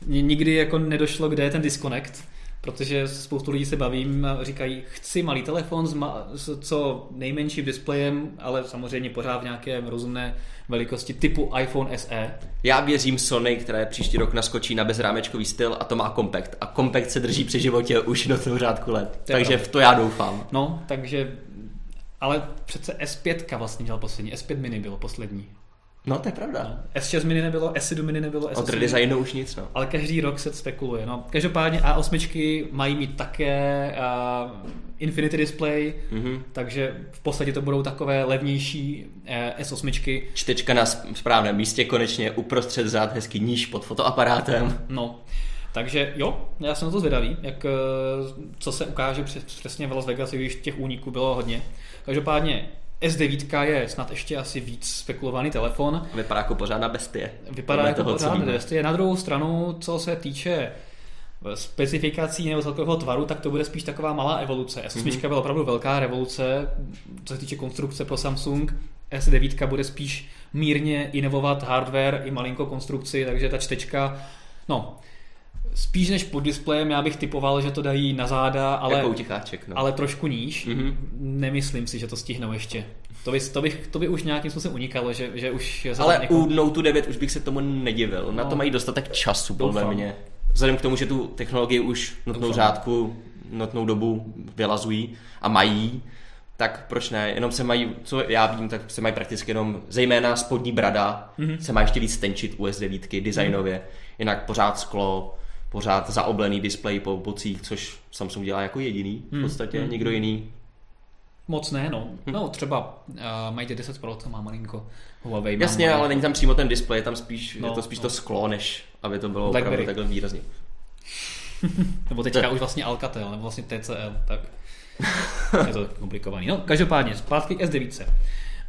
[SPEAKER 1] Ni- Nikdy jako nedošlo, kde je ten disconnect, protože spoustu lidí se bavím a říkají, chci malý telefon s, ma- s co nejmenším displejem, ale samozřejmě pořád v nějaké rozumné velikosti typu iPhone SE.
[SPEAKER 2] Já věřím Sony, které příští rok naskočí na bezrámečkový styl a to má Compact. A Compact se drží při životě už do toho řádku let.
[SPEAKER 1] To je
[SPEAKER 2] Takže v to já doufám.
[SPEAKER 1] No, takže, ale přece S5 vlastně dělal poslední, S5 mini bylo poslední.
[SPEAKER 2] No, to je pravda. No.
[SPEAKER 1] S6 mini nebylo, S7 mini nebylo,
[SPEAKER 2] S8 Od redesignu už nic, no.
[SPEAKER 1] Ale každý rok se spekuluje. No. Každopádně A8 mají mít také uh, Infinity Display, mm-hmm. takže v podstatě to budou takové levnější uh, S8.
[SPEAKER 2] Čtečka na správném místě konečně, uprostřed zad, hezký níž pod fotoaparátem.
[SPEAKER 1] No, takže jo, já jsem na to zvědavý, jak, co se ukáže přes, přesně v Las Vegas, když těch úniků bylo hodně. Každopádně S9 je snad ještě asi víc spekulovaný telefon.
[SPEAKER 2] Vypadá jako pořádná bestie.
[SPEAKER 1] Vypadá jako pořádná bestie. Na druhou stranu, co se týče specifikací nebo celkového tvaru, tak to bude spíš taková malá evoluce. S8 mm-hmm. byla opravdu velká revoluce, co se týče konstrukce pro Samsung. S9 bude spíš mírně inovovat hardware i malinko konstrukci, takže ta čtečka, no, spíš než pod displejem já bych typoval, že to dají na záda, ale,
[SPEAKER 2] jako no.
[SPEAKER 1] ale trošku níž. Mm-hmm. Nemyslím si, že to stihnou ještě. To by, to, bych, to by už nějakým způsobem unikalo, že, že už...
[SPEAKER 2] Ale někoho... u Note 9 už bych se tomu nedivil. No, na to no. mají dostatek času, podle mě. Vzhledem k tomu, že tu technologii už nutnou Doufám. řádku, nutnou dobu vylazují a mají, tak proč ne? Jenom se mají, co já vím, tak se mají prakticky jenom, zejména spodní brada, mm-hmm. se má ještě víc stenčit u S9 designově. Mm-hmm. Jinak pořád sklo, pořád zaoblený displej po bocích, což Samsung dělá jako jediný v hmm, podstatě, hmm. nikdo jiný.
[SPEAKER 1] Moc ne, no. Hmm. No, třeba uh, Mate 10 Pro, to má malinko Huawei.
[SPEAKER 2] Jasně, ale není tam přímo ten displej, je tam spíš, no, je to spíš no. to sklo, než aby to bylo Blackberry. opravdu takhle výrazně.
[SPEAKER 1] nebo teďka už vlastně Alcatel, nebo vlastně TCL, tak je to komplikovaný. No, každopádně, zpátky k S9.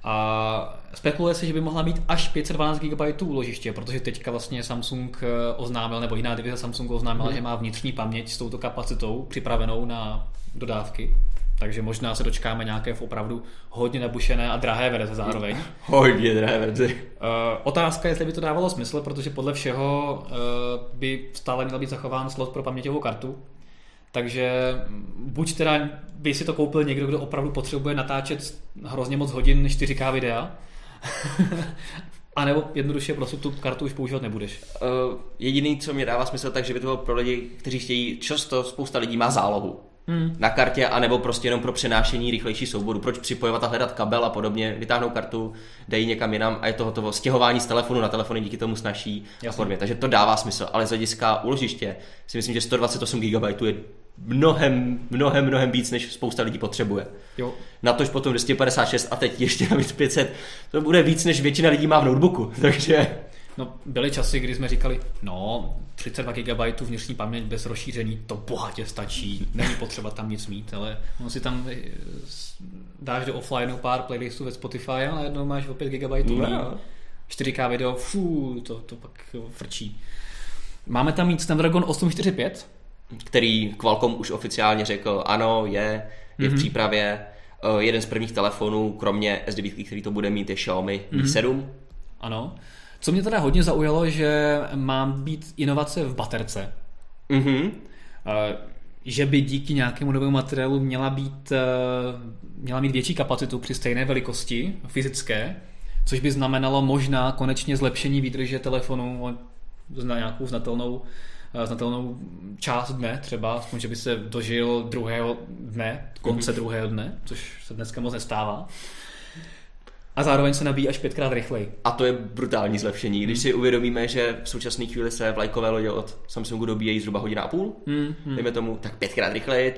[SPEAKER 1] A spekuluje se, že by mohla mít až 512 GB úložiště, protože teďka vlastně Samsung eh, oznámil, nebo jiná divize Samsung oznámila, hmm. že má vnitřní paměť s touto kapacitou připravenou na dodávky. Takže možná se dočkáme nějaké v opravdu hodně nabušené a drahé verze zároveň.
[SPEAKER 2] Hodně drahé verze. Uh,
[SPEAKER 1] otázka je, jestli by to dávalo smysl, protože podle všeho uh, by stále měl být zachován slot pro paměťovou kartu, takže buď teda by si to koupil někdo, kdo opravdu potřebuje natáčet hrozně moc hodin 4K videa, a nebo jednoduše prostě tu kartu už používat nebudeš.
[SPEAKER 2] Uh, jediný, co mě dává smysl, tak že by to bylo pro lidi, kteří chtějí, často spousta lidí má zálohu hmm. na kartě, anebo prostě jenom pro přenášení rychlejší souboru. Proč připojovat a hledat kabel a podobně, vytáhnout kartu, dají někam jinam a je to hotovo. Stěhování z telefonu na telefony díky tomu snaží a podobně. Takže to dává smysl, ale z hlediska úložiště si myslím, že 128 GB je mnohem, mnohem, mnohem víc, než spousta lidí potřebuje. Jo. Natož potom 256 a teď ještě navíc 500, to bude víc, než většina lidí má v notebooku, takže...
[SPEAKER 1] No, byly časy, kdy jsme říkali, no, 32 GB vnitřní paměť bez rozšíření, to bohatě stačí, není potřeba tam nic mít, ale on si tam eh, dáš do offline pár playlistů ve Spotify a najednou máš o 5 GB no. 4K video, fů, to, to pak frčí. Máme tam mít Snapdragon 845,
[SPEAKER 2] který Qualcomm už oficiálně řekl, ano, je, je mm-hmm. v mhm. přípravě. Uh, jeden z prvních telefonů, kromě S9, který to bude mít, je Xiaomi mm-hmm. Mi 7.
[SPEAKER 1] Ano. Co mě teda hodně zaujalo, že má být inovace v baterce. Mm-hmm. Že by díky nějakému novému materiálu měla být, uh, měla mít větší kapacitu při stejné velikosti fyzické, což by znamenalo možná konečně zlepšení výdrže telefonu na nějakou znatelnou Eh, znatelnou část dne, třeba aspoň, že by se dožil druhého dne, konce mm-hmm. druhého dne, což se dneska moc nestává. A zároveň se nabíjí až pětkrát rychleji.
[SPEAKER 2] A to je brutální zlepšení. Když si uvědomíme, že v současné chvíli se vlajkové lodě od Samsungu dobíjejí zhruba hodina a půl, mm, hmm. dejme tomu, tak pětkrát rychleji,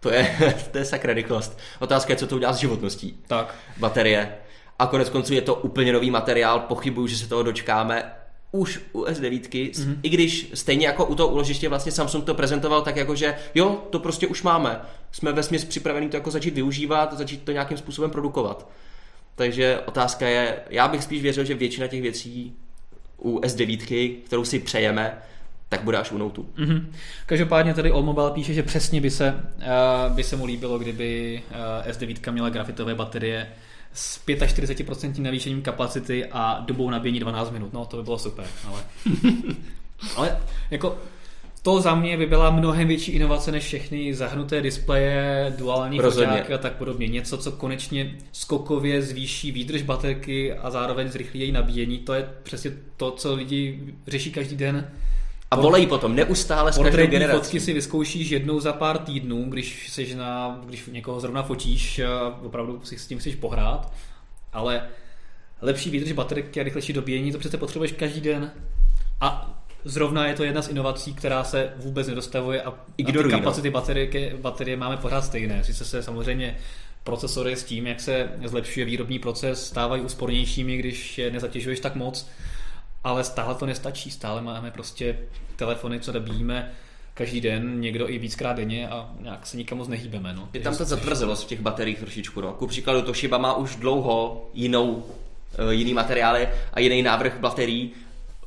[SPEAKER 2] to je, to je sakra rychlost. Otázka je, co to udělá s životností.
[SPEAKER 1] Tak.
[SPEAKER 2] Baterie. A konec konců je to úplně nový materiál, pochybuju, že se toho dočkáme už u S9, mm-hmm. i když stejně jako u toho úložiště vlastně Samsung to prezentoval tak jako, že jo, to prostě už máme. Jsme ve směs připravení to jako začít využívat, začít to nějakým způsobem produkovat. Takže otázka je, já bych spíš věřil, že většina těch věcí u S9, kterou si přejeme, tak bude až u Note. Mm-hmm.
[SPEAKER 1] Každopádně tady Allmobile píše, že přesně by se, uh, by se mu líbilo, kdyby uh, S9 měla grafitové baterie s 45% navýšením kapacity a dobou nabíjení 12 minut. No, to by bylo super, ale... ale jako to za mě by byla mnohem větší inovace než všechny zahnuté displeje, duální foťáky a tak podobně. Něco, co konečně skokově zvýší výdrž baterky a zároveň zrychlí její nabíjení. To je přesně to, co lidi řeší každý den
[SPEAKER 2] a volají potom neustále s každou generací.
[SPEAKER 1] fotky si vyzkoušíš jednou za pár týdnů, když, jsi na, když někoho zrovna fotíš, opravdu si s tím chceš pohrát, ale lepší výdrž baterky a rychlejší dobíjení, to přece potřebuješ každý den. A zrovna je to jedna z inovací, která se vůbec nedostavuje a, Ignorují, a ty no. kapacity no. baterie, baterie máme pořád stejné. Sice se samozřejmě procesory s tím, jak se zlepšuje výrobní proces, stávají úspornějšími, když je nezatěžuješ tak moc, ale stále to nestačí. Stále máme prostě telefony, co dobíme každý den, někdo i víckrát denně a nějak se nikam moc nehýbeme. No.
[SPEAKER 2] Je tam ta zatvrzelost v těch bateriích trošičku. No. Ku příkladu Toshiba má už dlouho jinou, uh, jiný materiály a jiný návrh baterií,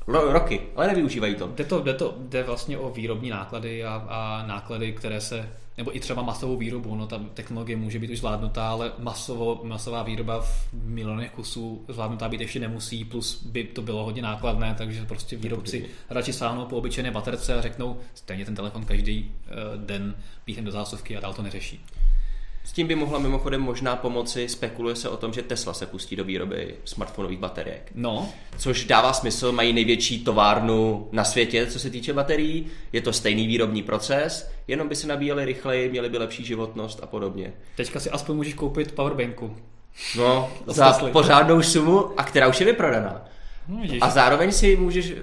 [SPEAKER 2] roky, ale nevyužívají to.
[SPEAKER 1] Jde, to, jde, to, jde vlastně o výrobní náklady a, a náklady, které se nebo i třeba masovou výrobu, no ta technologie může být už zvládnutá, ale masovo, masová výroba v milionech kusů zvládnutá být ještě nemusí, plus by to bylo hodně nákladné, takže prostě výrobci radši sáhnou po obyčejné baterce a řeknou, stejně ten telefon každý uh, den píchem do zásuvky a dál to neřeší.
[SPEAKER 2] S tím by mohla mimochodem možná pomoci, spekuluje se o tom, že Tesla se pustí do výroby smartfonových bateriek.
[SPEAKER 1] No.
[SPEAKER 2] Což dává smysl, mají největší továrnu na světě, co se týče baterií, je to stejný výrobní proces, jenom by se nabíjeli rychleji, měli by lepší životnost a podobně.
[SPEAKER 1] Teďka si aspoň můžeš koupit powerbanku.
[SPEAKER 2] No, za pořádnou sumu, a která už je vyprodaná. No, a zároveň si můžeš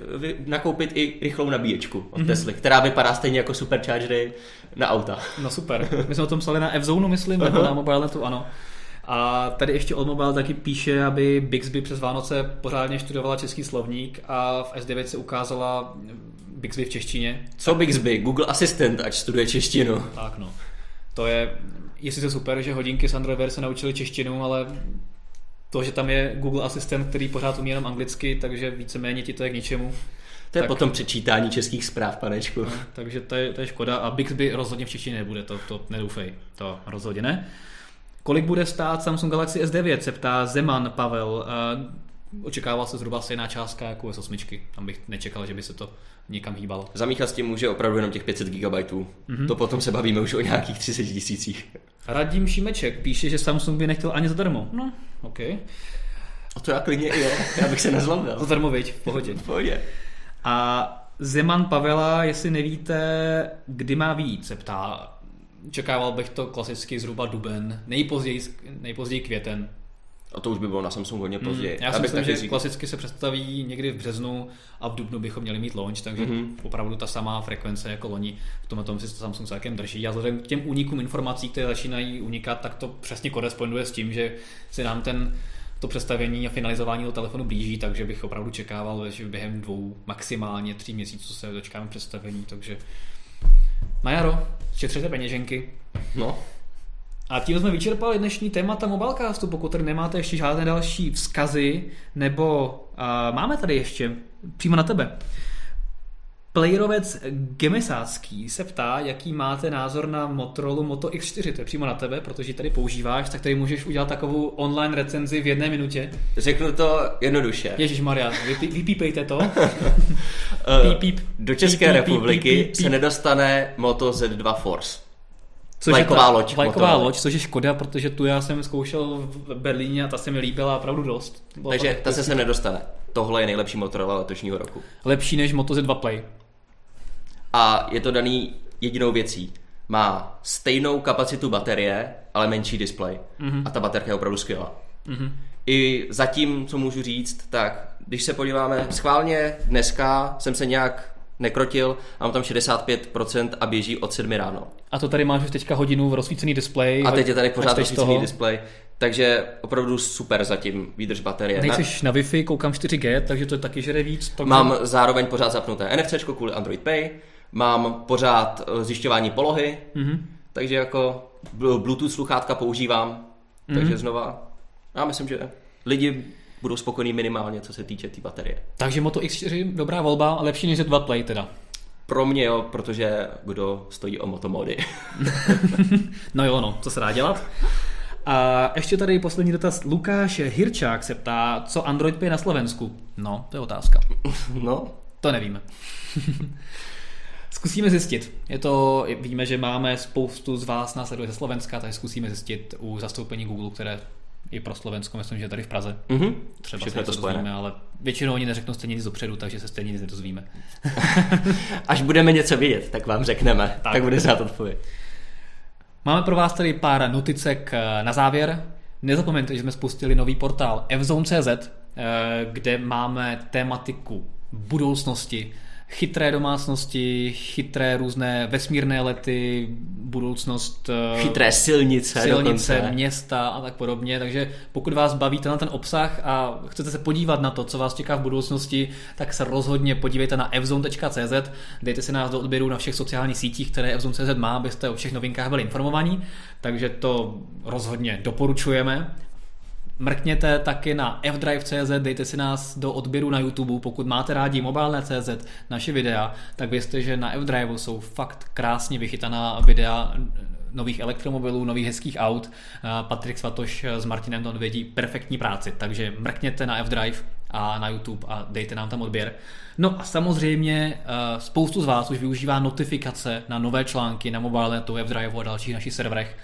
[SPEAKER 2] nakoupit i rychlou nabíječku od mm-hmm. Tesly, která vypadá stejně jako superchargery na auta.
[SPEAKER 1] No super. My jsme o tom psali na F-Zone, myslím, nebo na MobileNetu, ano. A tady ještě od Mobile taky píše, aby Bixby přes Vánoce pořádně študovala český slovník a v S9 se ukázala Bixby v češtině.
[SPEAKER 2] Co Bixby? Google Assistant, ať studuje češtinu.
[SPEAKER 1] Tak no. To je, jestli to super, že hodinky z Android se naučili češtinu, ale to, že tam je Google Assistant, který pořád umí jenom anglicky, takže víceméně ti to je k ničemu.
[SPEAKER 2] To je tak, potom přečítání českých zpráv, panečku. No,
[SPEAKER 1] takže to je, to je škoda a Bixby rozhodně v češtině nebude, to, to nedoufej, to rozhodně ne. Kolik bude stát Samsung Galaxy S9, se ptá Zeman Pavel. Očekával se zhruba stejná částka jako S8. Tam bych nečekal, že by se to někam hýbalo.
[SPEAKER 2] Zamíchat s tím může opravdu jenom těch 500 GB. Mm-hmm. To potom se bavíme už o nějakých 30 tisících.
[SPEAKER 1] Radim Šimeček píše, že Samsung by nechtěl ani zadarmo. No, OK.
[SPEAKER 2] A to já klidně i je, já bych se nezlomil.
[SPEAKER 1] Zadarmo, viď, v pohodě.
[SPEAKER 2] v pohodě.
[SPEAKER 1] A Zeman Pavela, jestli nevíte, kdy má víc, se ptá. Čekával bych to klasicky zhruba duben, nejpozději, nejpozději květen.
[SPEAKER 2] A to už by bylo na Samsung hodně hmm, později.
[SPEAKER 1] Mm, já si myslím, že říkal. klasicky se představí někdy v březnu a v dubnu bychom měli mít launch, takže mm-hmm. opravdu ta samá frekvence jako loni. V tomhle tom si Samsung celkem drží. A vzhledem k těm únikům informací, které začínají unikat, tak to přesně koresponduje s tím, že se nám ten to představení a finalizování toho telefonu blíží, takže bych opravdu čekával, že během dvou, maximálně tří měsíců se dočkáme představení, takže na jaro, šetřete peněženky.
[SPEAKER 2] No,
[SPEAKER 1] a tím jsme vyčerpali dnešní témata Mobilecastu. Pokud tady nemáte ještě žádné další vzkazy, nebo uh, máme tady ještě přímo na tebe. Playerovec Gemesácký se ptá, jaký máte názor na Motorola Moto X4. To je přímo na tebe, protože tady používáš, tak tady můžeš udělat takovou online recenzi v jedné minutě.
[SPEAKER 2] Řeknu to jednoduše.
[SPEAKER 1] Ježíš Maria, vypí, vypípejte to.
[SPEAKER 2] píp, píp, Do České píp, republiky píp, píp, píp. se nedostane Moto Z2 Force.
[SPEAKER 1] Což vlajková je ta, loď. Vlajková loď, což je škoda, protože tu já jsem zkoušel v Berlíně a ta se mi líbila opravdu dost.
[SPEAKER 2] Bylo Takže ta se sem nedostane. Tohle je nejlepší Motorola letošního roku.
[SPEAKER 1] Lepší než Moto Z2 Play.
[SPEAKER 2] A je to daný jedinou věcí. Má stejnou kapacitu baterie, ale menší displej. Mm-hmm. A ta baterka je opravdu skvělá. Mm-hmm. I zatím, co můžu říct, tak když se podíváme schválně, dneska jsem se nějak nekrotil a mám tam 65% a běží od 7 ráno.
[SPEAKER 1] A to tady máš už teďka hodinu v rozsvícený displej.
[SPEAKER 2] A teď je tady pořád rozsvícený displej. Takže opravdu super zatím výdrž baterie.
[SPEAKER 1] Nejseš na Wi-Fi, koukám 4G, takže to je taky žere víc.
[SPEAKER 2] Takže... Mám zároveň pořád zapnuté NFC kvůli Android Pay, mám pořád eh, zjišťování polohy, mm-hmm. takže jako Bluetooth sluchátka používám, mm-hmm. takže znova, já myslím, že lidi budou spokojení minimálně, co se týče té tý baterie.
[SPEAKER 1] Takže Moto X4 dobrá volba, lepší než Z2 Play teda.
[SPEAKER 2] Pro mě jo, protože kdo stojí o motomody.
[SPEAKER 1] no jo, no, co se dá dělat? A ještě tady poslední dotaz. Lukáš Hirčák se ptá, co Android Pay na Slovensku? No, to je otázka.
[SPEAKER 2] No.
[SPEAKER 1] To nevíme. Zkusíme zjistit. Je to, víme, že máme spoustu z vás následuje ze Slovenska, takže zkusíme zjistit u zastoupení Google, které i pro Slovensko, myslím, že tady v Praze.
[SPEAKER 2] Mm-hmm.
[SPEAKER 1] Třeba Všechno to dozvíme, ale většinou oni neřeknou stejně nic dopředu, takže se stejně nic nedozvíme.
[SPEAKER 2] Až budeme něco vědět, tak vám řekneme. Tak, tak bude znát odpověď.
[SPEAKER 1] Máme pro vás tady pár noticek eh, na závěr. Nezapomeňte, že jsme spustili nový portál fzone.cz, kde máme tématiku budoucnosti, chytré domácnosti, chytré různé vesmírné lety, budoucnost...
[SPEAKER 2] Eh, chytré silnice
[SPEAKER 1] Silnice, dokonce. města a tak podobně. Takže pokud vás baví na ten obsah a chcete se podívat na to, co vás čeká v budoucnosti, tak se rozhodně podívejte na fzone.cz, dejte si nás do odběru na všech sociálních sítích, které fzone.cz má, abyste o všech novinkách byli informovaní. Takže to rozhodně doporučujeme. Mrkněte taky na fdrive.cz, dejte si nás do odběru na YouTube, pokud máte rádi mobilné.cz, naše videa, tak vězte, že na fdrive jsou fakt krásně vychytaná videa nových elektromobilů, nových hezkých aut. Patrik Svatoš s Martinem to vědí perfektní práci, takže mrkněte na fdrive a na YouTube a dejte nám tam odběr. No a samozřejmě eh, spoustu z vás už využívá notifikace na nové články na mobilnetu, fdrive a dalších našich serverech.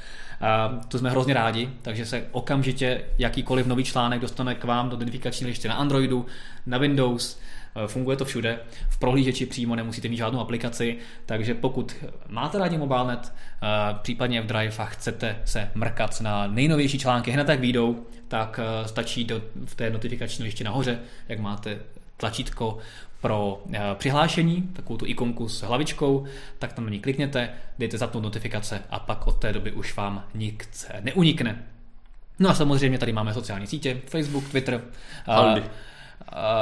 [SPEAKER 1] To jsme hrozně rádi, takže se okamžitě jakýkoliv nový článek dostane k vám do identifikační liště na Androidu, na Windows, e, Funguje to všude, v prohlížeči přímo nemusíte mít žádnou aplikaci, takže pokud máte rádi mobilnet, e, případně v Drive a chcete se mrkat na nejnovější články hned jak výjdou, tak e, stačí do, v té notifikační liště nahoře, jak máte tlačítko pro eh, přihlášení, takovou tu ikonku s hlavičkou, tak tam na ní klikněte, dejte zapnout notifikace a pak od té doby už vám nic neunikne. No a samozřejmě tady máme sociální sítě, Facebook, Twitter, uh,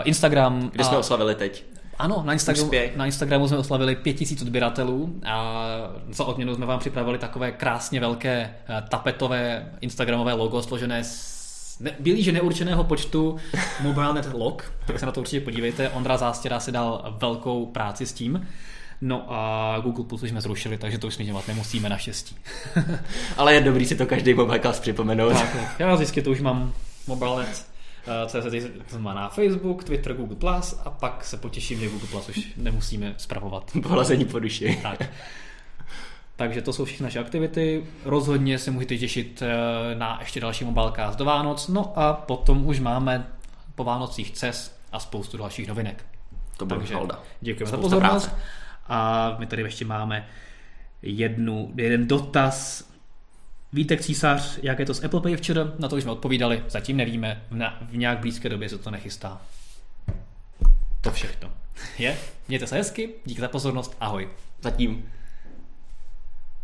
[SPEAKER 1] Instagram.
[SPEAKER 2] Kde jsme a... oslavili teď?
[SPEAKER 1] Ano, na Instagramu, na Instagramu jsme oslavili 5000 odběratelů a za odměnu jsme vám připravili takové krásně velké tapetové Instagramové logo složené z ne, že neurčeného počtu MobileNet log, tak se na to určitě podívejte. Ondra Zástěra si dal velkou práci s tím. No a Google Plus už jsme zrušili, takže to už zmiňovat nemusíme naštěstí.
[SPEAKER 2] Ale je dobrý si to každý mobilecast připomenout.
[SPEAKER 1] Tak. Já zjistě to už mám MobileNet CZ na Facebook, Twitter, Google Plus a pak se potěším, že Google Plus už nemusíme zpravovat.
[SPEAKER 2] Pohlazení po duši.
[SPEAKER 1] Tak. Takže to jsou všechny naše aktivity. Rozhodně se můžete těšit eh, na ještě další mobilecast do Vánoc. No a potom už máme po Vánocích CES a spoustu dalších novinek.
[SPEAKER 2] To bylo Takže
[SPEAKER 1] Děkujeme za pozornost. Práce. A my tady ještě máme jednu, jeden dotaz. Víte, císař, jak je to s Apple Pay včera? Na to už jsme odpovídali, zatím nevíme, v, na, v nějak blízké době se to nechystá. To všechno. Je? Mějte se hezky, díky za pozornost, ahoj.
[SPEAKER 2] Zatím.